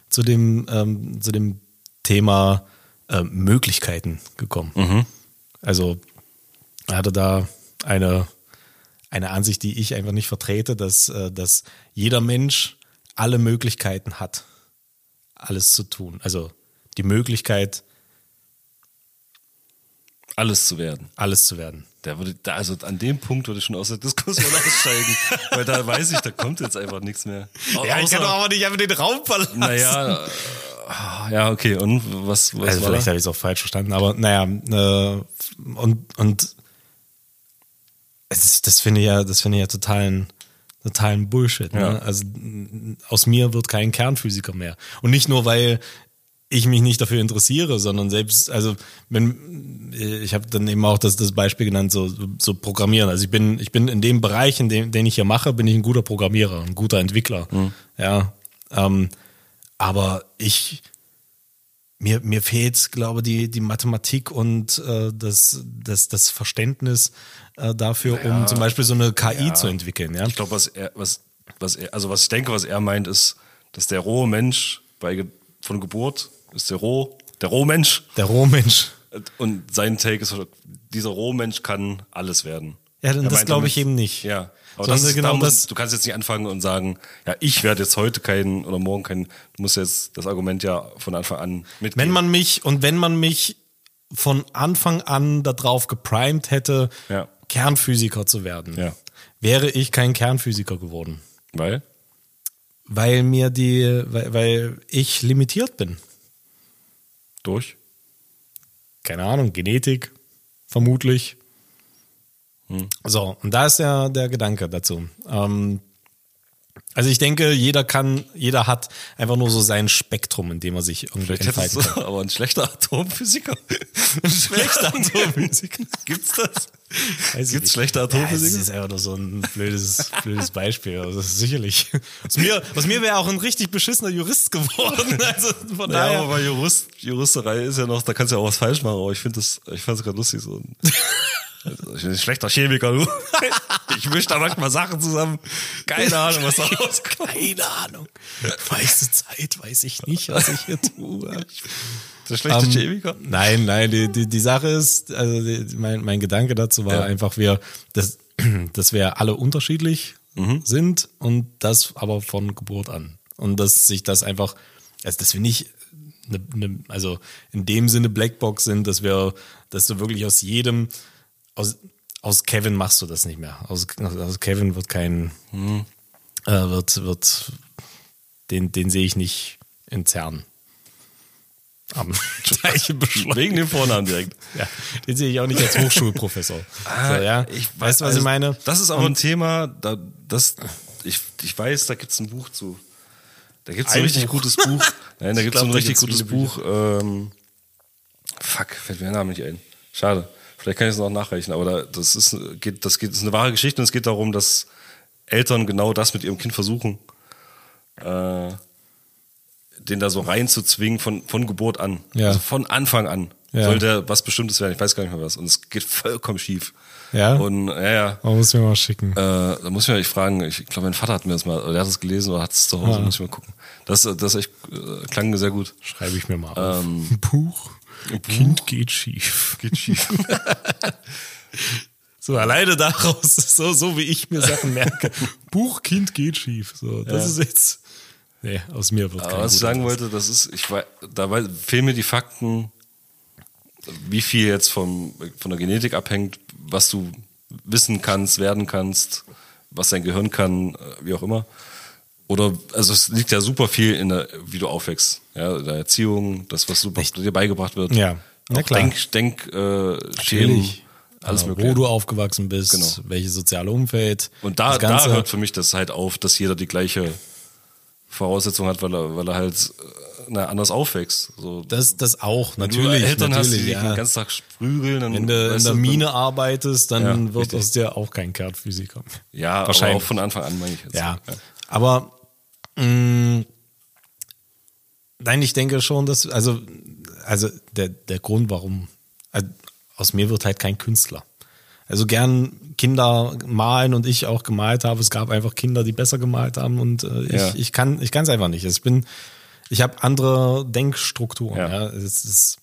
zu dem, ähm, zu dem Thema ähm, Möglichkeiten gekommen. Also er hatte da eine, eine Ansicht, die ich einfach nicht vertrete, dass, äh, dass jeder Mensch alle Möglichkeiten hat, alles zu tun. Also die Möglichkeit, Alles zu werden. alles zu werden. Der würde, da, also an dem Punkt würde ich schon aus der Diskussion [laughs] aussteigen, weil da weiß ich, da kommt jetzt einfach nichts mehr. Au- Ja, ich kann doch aber nicht einfach den Raum verlassen. Naja, äh, ja, okay, und was, was Also vielleicht da? habe ich es auch falsch verstanden, aber naja, äh, und, und ist, das finde ich ja, das finde ich ja totalen, totalen Bullshit. Ne? Ja. Also n- aus mir wird kein Kernphysiker mehr. Und nicht nur, weil ich mich nicht dafür interessiere, sondern selbst, also wenn ich habe dann eben auch das, das Beispiel genannt, so, so Programmieren. Also ich bin, ich bin in dem Bereich, in dem, den ich hier mache, bin ich ein guter Programmierer, ein guter Entwickler. Ja. Ähm, aber ich, mir, mir fehlt, glaube die, die Mathematik und äh, das, das, das Verständnis äh, dafür, um zum Beispiel so eine KI zu entwickeln. Ja? Ich glaube, was er, was, was er, also was ich denke, was er meint, ist, dass der rohe Mensch bei, von Geburt ist der roh, der Rohmensch. Der Rohmensch. Und sein Take ist, dieser Rohmensch kann alles werden. Ja, dann das glaube ich eben nicht. Ja. Aber das ist, genau da das- du kannst jetzt nicht anfangen und sagen, ja, ich werde jetzt heute kein oder morgen kein, du musst jetzt das Argument ja von Anfang an mitgeben. Wenn man mich und wenn man mich von Anfang an darauf geprimed hätte, Ja. Kernphysiker zu werden, Ja. wäre ich kein Kernphysiker geworden. Weil? Weil mir die, weil, weil ich limitiert bin. Durch? keine Ahnung, Genetik, vermutlich. So, und da ist ja der Gedanke dazu. Ähm, also ich denke, jeder kann, jeder hat einfach nur so sein Spektrum, in dem er sich irgendwie Vielleicht entfalten kann. aber ein schlechter Atomphysiker. Ein [laughs] schlechter Atomphysiker. Gibt's das? Weiß Gibt's schlechte Ja, das Atomphysiker? ist einfach nur so ein blödes, blödes Beispiel. Also das ist sicherlich. Aus mir, aus mir wäre auch ein richtig beschissener Jurist geworden. [laughs] Also von Ja, daher. aber bei Jurist, Juristerei ist ja noch, da kannst du ja auch was falsch machen, aber ich finde das, ich fand es gerade lustig so. [laughs] Ich bin ein schlechter Chemiker, du. [laughs] Ich mische da manchmal Sachen zusammen. Keine Ahnung, was da [laughs] rauskommt. Keine Ahnung. Meiste Zeit weiß ich nicht, was ich hier tue. [laughs] Der schlechte Ähm, Chemiker? Nein, nein, die, die, die Sache ist, also die, mein, mein Gedanke dazu war Ja. einfach, wir, dass, [clears throat] dass wir alle unterschiedlich Mhm. sind und das aber von Geburt an. Und dass sich das einfach, also dass wir nicht, ne, ne, also in dem Sinne Blackbox sind, dass wir, dass du wirklich aus jedem, aus, aus Kevin machst du das nicht mehr. Aus, aus Kevin wird kein, Mhm. äh, wird, wird, den, den sehe ich nicht in CERN. Am [laughs] gleichen. Wegen dem Vornamen direkt. Ja, den sehe ich auch nicht als Hochschulprofessor. [laughs] so, ja. Ich weißt du, was also, ich meine? Das ist aber ein Thema, da, das, ich, ich weiß, da gibt es ein Buch zu. Da gibt es ein Ein richtig Buch. gutes Buch. [laughs] Nein, da gibt es ein richtig gutes Buch. Ähm, fuck, fällt mir der Name nicht ein. Schade. Vielleicht kann ich es noch nachreichen, aber da, das ist, geht, das geht, das ist eine wahre Geschichte und es geht darum, dass Eltern genau das mit ihrem Kind versuchen, äh, den da so reinzuzwingen von, von Geburt an. Ja. Also von Anfang an. Ja. Soll der was Bestimmtes werden, ich weiß gar nicht mehr was. Und es geht vollkommen schief. Ja? Und ja, ja. Man muss mir mal schicken. Äh, da muss ich mich fragen, ich glaube, mein Vater hat mir das mal, oder der hat es gelesen oder hat es zu Hause, Ah. muss ich mal gucken. Das, das echt, äh, klang sehr gut. Schreibe ich mir mal auf. Ähm, Buch. Kind geht schief. Geht schief. [laughs] So, alleine daraus, so, so wie ich mir Sachen merke. [laughs] Buch, Kind geht schief. So, das Ja. ist jetzt. Nee, aus mir wird Aber was ich sagen wollte, das ist, ich weiß, dabei fehlen mir die Fakten, wie viel jetzt vom, von der Genetik abhängt, was du wissen kannst, werden kannst, was dein Gehirn kann, äh, wie auch immer. Oder, also es liegt ja super viel in der, wie du aufwächst. Ja, in der Erziehung, das, was was dir beigebracht wird. Ja, na klar. Denk, Denk, äh, Schemen, alles Äh, mögliche. Wo du aufgewachsen bist, Genau. welches soziale Umfeld. Und da, das da hört für mich das halt auf, dass jeder die gleiche Voraussetzung hat, weil er, weil er halt äh, na, anders aufwächst. So, das, das auch, wenn natürlich. du Eltern hast, die ja. den ganzen Tag sprügeln, dann Wenn du in der Mine arbeitest, dann Ja, wird richtig. aus dir auch kein Kernphysiker. Dann, ja, aber wahrscheinlich. auch von Anfang an meine ich jetzt. Ja, aber mh, nein, ich denke schon, dass also also der der Grund, warum also aus mir wird halt kein Künstler. Also gern Kinder malen und ich auch gemalt habe. Es gab einfach Kinder, die besser gemalt haben und äh, ich, Ja. ich kann ich kann es einfach nicht. Also ich bin ich habe andere Denkstrukturen. Ja. Ja. Es ist,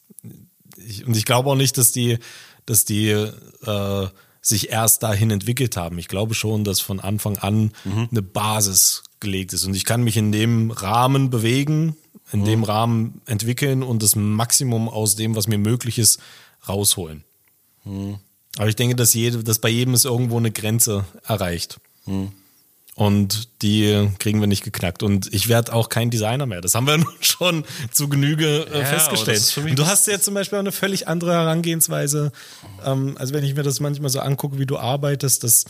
ich, und ich glaube auch nicht, dass die dass die äh, sich erst dahin entwickelt haben. Ich glaube schon, dass von Anfang an eine Basis gelegt ist. Und ich kann mich in dem Rahmen bewegen, in dem Rahmen entwickeln und das Maximum aus dem, was mir möglich ist, rausholen. Aber ich denke, dass, jede, dass bei jedem ist irgendwo eine Grenze erreicht. Und die kriegen wir nicht geknackt. Und ich werde auch kein Designer mehr. Das haben wir [laughs] nun schon zu Genüge äh, Ja, festgestellt. Und du hast ja zum Beispiel auch eine völlig andere Herangehensweise. Ähm, also wenn ich mir das manchmal so angucke, wie du arbeitest, das,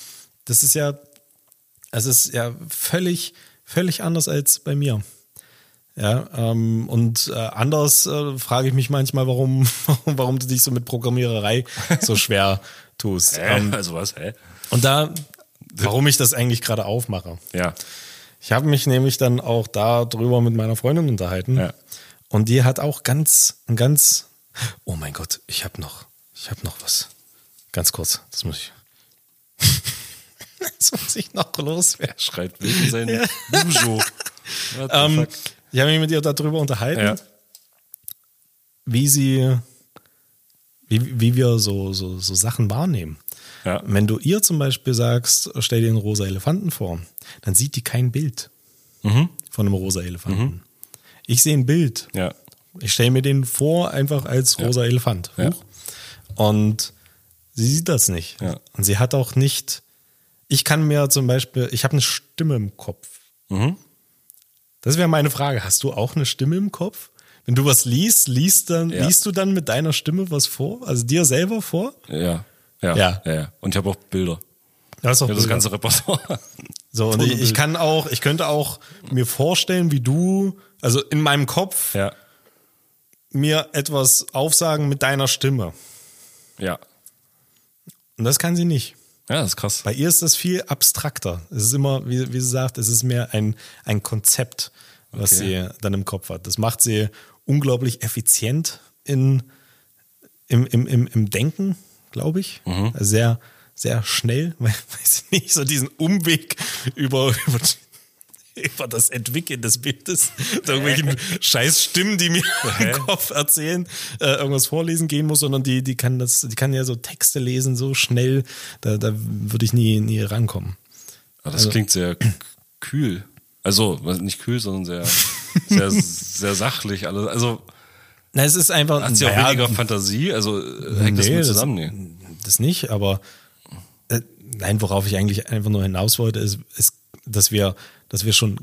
das ist ja, es ist ja völlig, völlig anders als bei mir. Ja, ähm, und äh, anders äh, frage ich mich manchmal, warum, [laughs] warum du dich so mit Programmiererei so [laughs] schwer tust. Hä? Ähm, [laughs] also was, hä? und da, warum ich das eigentlich gerade aufmache. Ja. Ich habe mich nämlich dann auch da drüber mit meiner Freundin unterhalten. Ja. Und die hat auch ganz, ganz, oh mein Gott, ich habe noch, ich habe noch was. Ganz kurz, das muss ich. Das muss ich noch loswerden. Schreit wegen sein Bujo. [laughs] What the Ähm, ich habe mich mit ihr darüber unterhalten, Ja. wie sie, wie, wie wir so, so, so Sachen wahrnehmen. Ja. Wenn du ihr zum Beispiel sagst, stell dir einen rosa Elefanten vor, dann sieht die kein Bild Mhm. von einem rosa Elefanten. Ich sehe ein Bild. Ja. Ich stelle mir den vor einfach als rosa Elefant. Ja. Und sie sieht das nicht. Ja. Und sie hat auch nicht, ich kann mir zum Beispiel, ich habe eine Stimme im Kopf. Mhm. Das wäre meine Frage. Hast du auch eine Stimme im Kopf? Wenn du was liest, liest, dann, Ja. liest du dann mit deiner Stimme was vor? Also dir selber vor? Ja. Ja. Ja. ja. Und ich habe auch Bilder. Das ist auch Ich das ganze Repertoire. So, und ich, ich kann auch, ich könnte auch mir vorstellen, wie du, also in meinem Kopf, Ja. mir etwas aufsagen mit deiner Stimme. Ja. Und das kann sie nicht. Ja, das ist krass. Bei ihr ist das viel abstrakter. Es ist immer, wie, wie sie sagt, es ist mehr ein, ein Konzept, was Okay. sie dann im Kopf hat. Das macht sie unglaublich effizient in, im, im, im, im Denken, glaube ich. Mhm. Sehr, sehr schnell, [laughs] weil, weiß ich nicht, so diesen Umweg über, über, über das Entwickeln des Bildes, [laughs] irgendwelchen scheiß Stimmen, die mir im Kopf erzählen, äh, irgendwas vorlesen gehen muss, sondern die, die kann das, die kann ja so Texte lesen, so schnell, da, da würde ich nie, nie rankommen. Ah, das klingt sehr kühl. Also, nicht kühl, sondern sehr, sehr, sehr sachlich. alles. Also, Na, es ist einfach. hat sie auch naja, weniger Fantasie? Also, hängt das Nee, mit das- zusammen? Nee. das nicht, aber äh, nein, worauf ich eigentlich einfach nur hinaus wollte, ist, ist, dass wir, dass wir schon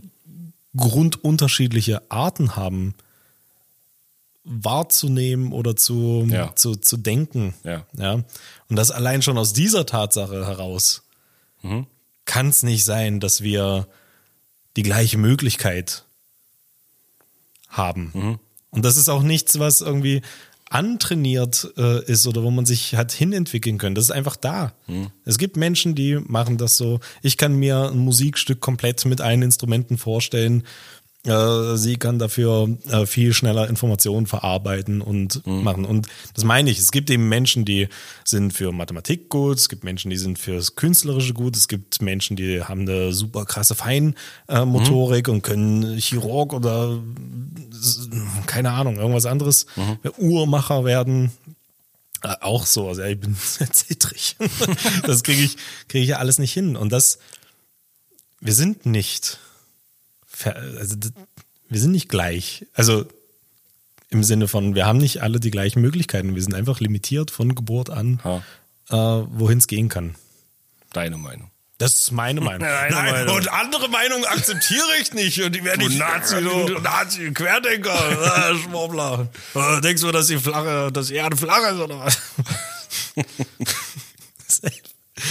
grundunterschiedliche Arten haben, wahrzunehmen oder zu, Ja. zu, zu denken. Ja. ja. Und das allein schon aus dieser Tatsache heraus Mhm. kann es nicht sein, dass wir die gleiche Möglichkeit haben. Mhm. Und das ist auch nichts, was irgendwie antrainiert äh, ist oder wo man sich hat hinentwickeln können. Das ist einfach da. Mhm. Es gibt Menschen, die machen das so. Ich kann mir ein Musikstück komplett mit allen Instrumenten vorstellen. Äh, sie kann dafür äh, viel schneller Informationen verarbeiten und Mhm. machen. Und das meine ich. Es gibt eben Menschen, die sind für Mathematik gut. Es gibt Menschen, die sind fürs Künstlerische gut. Es gibt Menschen, die haben eine super krasse Feinmotorik Mhm. und können Chirurg oder keine Ahnung, irgendwas anderes, Mhm. Uhrmacher werden. Äh, auch so, also ich bin [laughs] sehr zittrig. [laughs] das kriege ich, kriege ich ja alles nicht hin. Und das, wir sind nicht, also wir sind nicht gleich. Also im Sinne von, wir haben nicht alle die gleichen Möglichkeiten. Wir sind einfach limitiert von Geburt an, äh, wohin es gehen kann. Deine Meinung. Das ist meine [laughs] Meinung. Deine Meinung. Und andere Meinungen akzeptiere ich nicht. Und die werde Du ich Nazi, du [laughs] Nazi, Querdenker, äh, [laughs] Schwurbler. Äh, denkst du, dass die flache, dass die Erde flach ist oder was?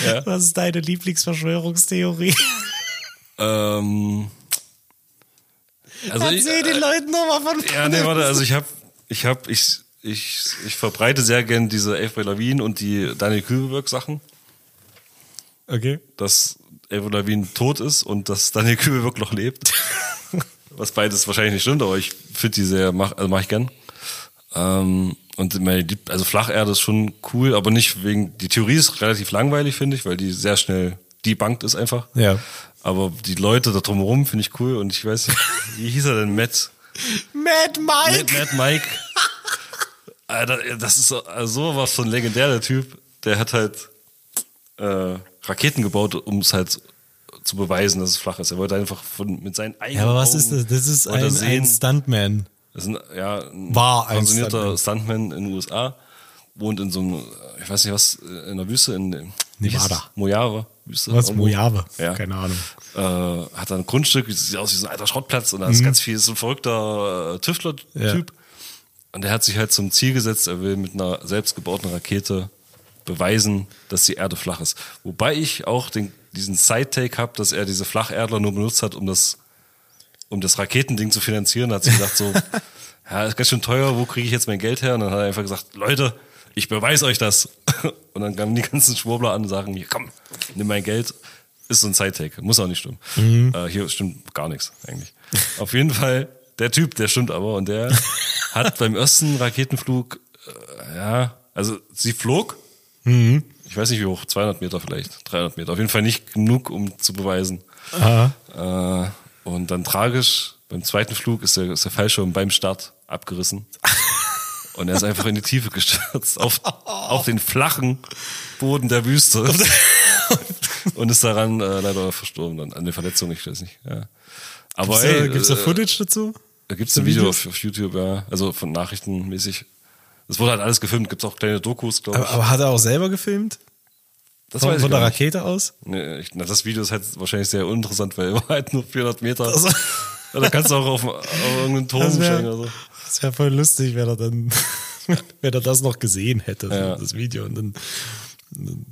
Ja. Was ist deine Lieblingsverschwörungstheorie? Ähm, also ich, Erzähl den Leuten nochmal von ja, nee, warte, also ich habe, ich habe, ich, ich, ich verbreite sehr gern diese Avril Lavigne und die Daniel Kübelberg Sachen, Okay. dass Avril Lavigne tot ist und dass Daniel Kübelberg noch lebt. [laughs] Was beides wahrscheinlich nicht stimmt, aber ich finde die sehr, mach, also mach ich gern. Ähm, und meine, also Flacherde ist schon cool, aber nicht wegen, die Theorie ist relativ langweilig, finde ich, weil die sehr schnell debunked ist einfach. Ja. Aber die Leute da drumherum finde ich cool und ich weiß nicht, wie hieß er denn? Matt? Mad Mike! Mad, Mad Mike. [laughs] Alter, das ist so, also sowas von legendär, der Typ. Der hat halt äh, Raketen gebaut, um es halt zu beweisen, dass es flach ist. Er wollte einfach von, mit seinen eigenen Ja, aber was Augen ist das? Das ist ein, sehen. ein Stuntman. Das ist ein, ja, ein War ein pensionierter Stuntman in den USA, wohnt in so einem, ich weiß nicht was, in der Wüste in es? Nevada. Mojave. Wüste. Was? irgendwo. Mojave? Ja. Keine Ahnung. Äh, hat da ein Grundstück, sieht aus wie so ein alter Schrottplatz und da ist ganz viel, ist so ein verrückter äh, Tüftler-Typ. Mhm. Ja. Und der hat sich halt zum Ziel gesetzt, er will mit einer selbstgebauten Rakete beweisen, dass die Erde flach ist. Wobei ich auch den, diesen Side-Take habe, dass er diese Flacherdler nur benutzt hat, um das, um das Raketending zu finanzieren. Da hat sie [laughs] gedacht so, ja, ist ganz schön teuer, wo kriege ich jetzt mein Geld her? Und dann hat er einfach gesagt, Leute, ich beweise euch das. [laughs] Und dann kamen die ganzen Schwurbler an und sagen, hier, komm, nimm mein Geld. Ist so ein Side-Take, muss auch nicht stimmen. Äh, hier stimmt gar nichts eigentlich. Auf jeden Fall, der Typ, der stimmt aber und der [laughs] hat beim ersten Raketenflug, äh, ja, also sie flog, ich weiß nicht wie hoch, 200 Meter vielleicht, 300 Meter, auf jeden Fall nicht genug, um zu beweisen. Äh, und dann tragisch, beim zweiten Flug ist der, ist der Fallschirm beim Start abgerissen. [laughs] Und er ist einfach in die Tiefe gestürzt, auf, auf den flachen Boden der Wüste. und ist daran äh, leider verstorben, dann an der Verletzung, ich weiß nicht. Ja. Aber Gibt's da, ey, gibt's da äh, Footage dazu? da gibt's So ein Video auf, auf YouTube, ja. Also von Nachrichtenmäßig. Das wurde halt alles gefilmt, gibt's auch kleine Dokus, glaube ich. Aber, aber hat er auch selber gefilmt? das Von, ich von der nicht. Rakete aus? Nee, ich, na, das Video ist halt wahrscheinlich sehr uninteressant, weil er war halt nur 400 Meter. Also- da kannst du auch auf, auf irgendeinen Turm wäre oder so. Wär voll lustig, wenn er dann, [laughs] wenn er das noch gesehen hätte, Ja. das Video. Und dann, dann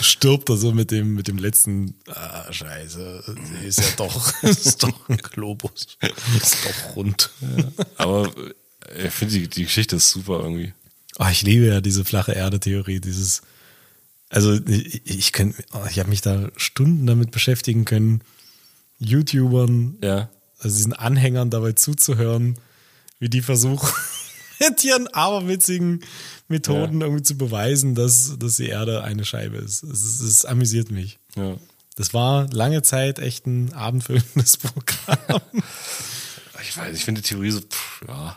stirbt er so mit dem, mit dem letzten, ah, scheiße, ist ja doch, [laughs] ist doch ein Globus. Ist doch rund. Aber äh, ich finde, die, die Geschichte ist super irgendwie. Oh, ich liebe ja diese flache Erde-Theorie, dieses, also ich, ich, kann, oh, ich habe mich da Stunden damit beschäftigen können, YouTubern, Ja. also diesen Anhängern dabei zuzuhören, wie die versuchen, [laughs] mit ihren aberwitzigen Methoden irgendwie zu beweisen, dass, dass die Erde eine Scheibe ist. Es, ist- es amüsiert mich. Ja. Das war lange Zeit echt ein abendfüllendes [laughs] Programm. Ich weiß, ich finde die Theorie so, pff, ja.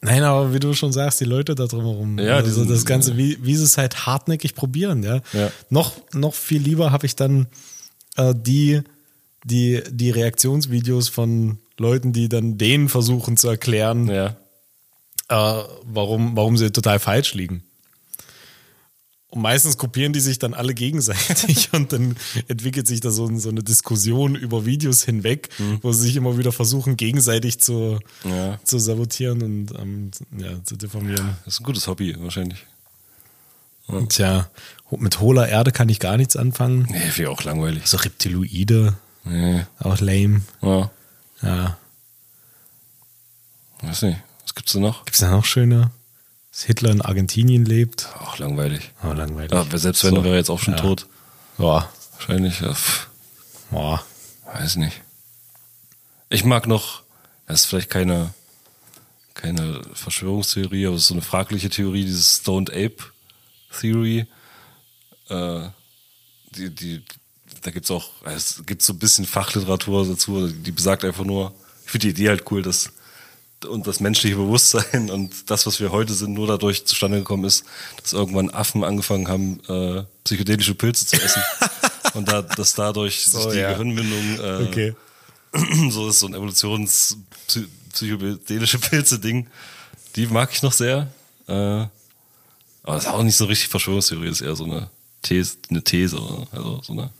Nein, aber wie du schon sagst, die Leute da drumherum. Ja, also das Ganze, wie, wie sie es halt hartnäckig probieren, ja. Ja. Noch, noch viel lieber habe ich dann äh, die, die, die Reaktionsvideos von Leuten, die dann denen versuchen zu erklären, Ja. äh, warum, warum sie total falsch liegen. Und meistens kopieren die sich dann alle gegenseitig [laughs] und dann entwickelt sich da so, so eine Diskussion über Videos hinweg, wo sie sich immer wieder versuchen, gegenseitig zu, Ja. zu sabotieren und ähm, ja, zu diffamieren. Das ist ein gutes Hobby, wahrscheinlich. Tja, mit hohler Erde kann ich gar nichts anfangen. Nee, ich auch langweilig. So Reptiloide, Nee. auch lame. Ja. Ja. Weiß nicht. Was gibt's da noch? Gibt's da noch schöne? Dass Hitler in Argentinien lebt? Auch langweilig. Oh, langweilig. Ja, selbst wenn, So. wäre er jetzt auch schon Ja. tot. Boah. Wahrscheinlich. Ja, Boah. weiß nicht. Ich mag noch, das ist vielleicht keine, keine Verschwörungstheorie, aber es ist so eine fragliche Theorie, dieses Stoned Ape Theory. Äh, die, die, da gibt's auch, es gibt so ein bisschen Fachliteratur dazu, die besagt einfach nur, ich finde die Idee halt cool, dass und das menschliche Bewusstsein [laughs] und das, was wir heute sind, nur dadurch zustande gekommen ist, dass irgendwann Affen angefangen haben, äh, psychedelische Pilze zu essen. [laughs] und da, dass dadurch So, sich die ja. Gehirnbindung äh, Okay. [clears throat] so ist so ein evolutionspsychedelische [laughs] Pilze-Ding. Die mag ich noch sehr. Äh, aber das ist auch nicht so richtig Verschwörungstheorie, das ist eher so eine These, eine These also so, eine,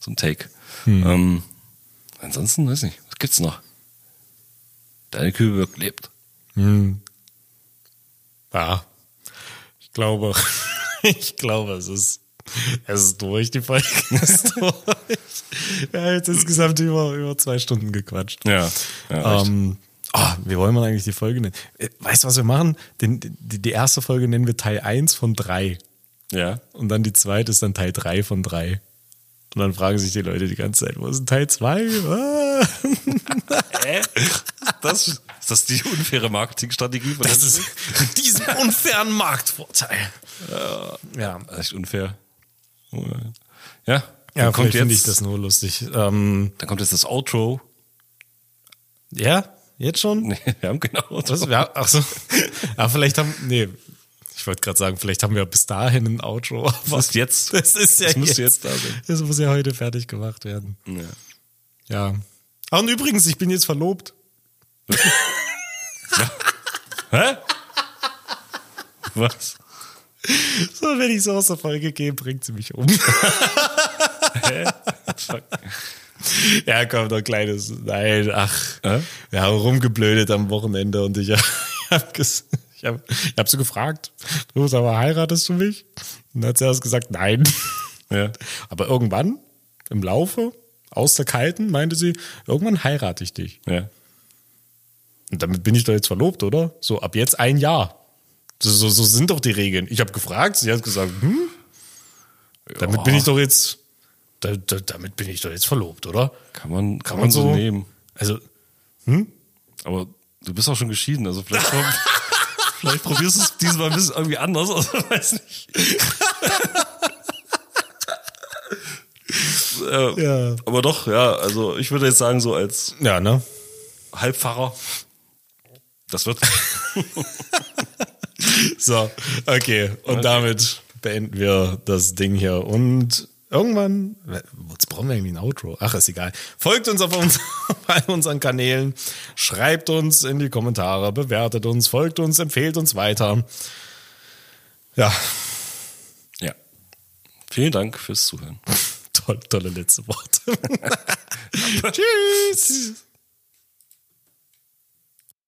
so ein Take. Ähm, ansonsten, weiß nicht, was gibt's noch? Deine Kühlberg lebt. Hm. Ja. Ich glaube, [laughs] ich glaube, es ist, es ist durch, die Folge [laughs] ist [laughs] durch. Wir haben jetzt insgesamt über, über zwei Stunden gequatscht. Ja, ja Ähm, oh, wie wollen wir eigentlich die Folge nennen? Äh, Weißt du, was wir machen? Den, die, die erste Folge nennen wir Teil 1 von 3. ja. Und dann die zweite ist dann Teil 3 von 3. Und dann fragen sich die Leute die ganze Zeit, wo ist denn Teil 2? Ah. [laughs] Hä? Das, ist das die unfaire Marketingstrategie von Das ist mit diesem unfairen Marktvorteil. Ja, echt unfair. Ja, ja dann kommt vielleicht finde ich das nur lustig. Ähm, dann kommt jetzt das Outro. ja, jetzt schon? Nee, wir haben genau Was? Ja, ach so. Ja, [laughs] vielleicht haben, nee, ich wollte gerade sagen, vielleicht haben wir bis dahin ein Outro. Aber Das ist jetzt. [laughs] das ist ja Das jetzt, jetzt da. Das muss ja heute fertig gemacht werden. Ja. Ja. Ach, und übrigens, ich bin jetzt verlobt. [laughs] Hä? Was? So, wenn ich so aus der Folge gehe, bringt sie mich um. [laughs] Fuck. Ja, komm, noch ein kleines. Nein, ach. Äh? Wir haben rumgeblödet am Wochenende und ich habe hab ges- ich hab, ich hab sie gefragt, du sag mal, heiratest du mich? Und dann hat sie erst gesagt, nein. Ja. Aber irgendwann, im Laufe, aus der Kalten, meinte sie, irgendwann heirate ich dich. Ja. Und damit bin ich doch jetzt verlobt, oder? So, ab jetzt ein Jahr. So, so, so sind doch die Regeln. Ich habe gefragt, sie hat gesagt, hm? Damit bin ich doch jetzt, da, da, damit bin ich doch jetzt verlobt, oder? Kann man, kann, Kann man so nehmen. Also, Aber du bist auch schon geschieden, also vielleicht, [laughs] prob- vielleicht probierst du es diesmal ein bisschen irgendwie anders, also weiß nicht. [laughs] äh, Ja. Aber doch, ja, also ich würde jetzt sagen, so als ja, ne? Halbpfarrer, das wird. [laughs] So, okay. Und damit beenden wir das Ding hier. Und irgendwann, jetzt brauchen wir irgendwie ein Outro. Ach, ist egal. Folgt uns auf uns, [laughs] bei unseren Kanälen. Schreibt uns in die Kommentare, bewertet uns, folgt uns, empfehlt uns weiter. Ja, ja. Vielen Dank fürs Zuhören. [laughs] toll, tolle letzte Worte. [laughs] Tschüss.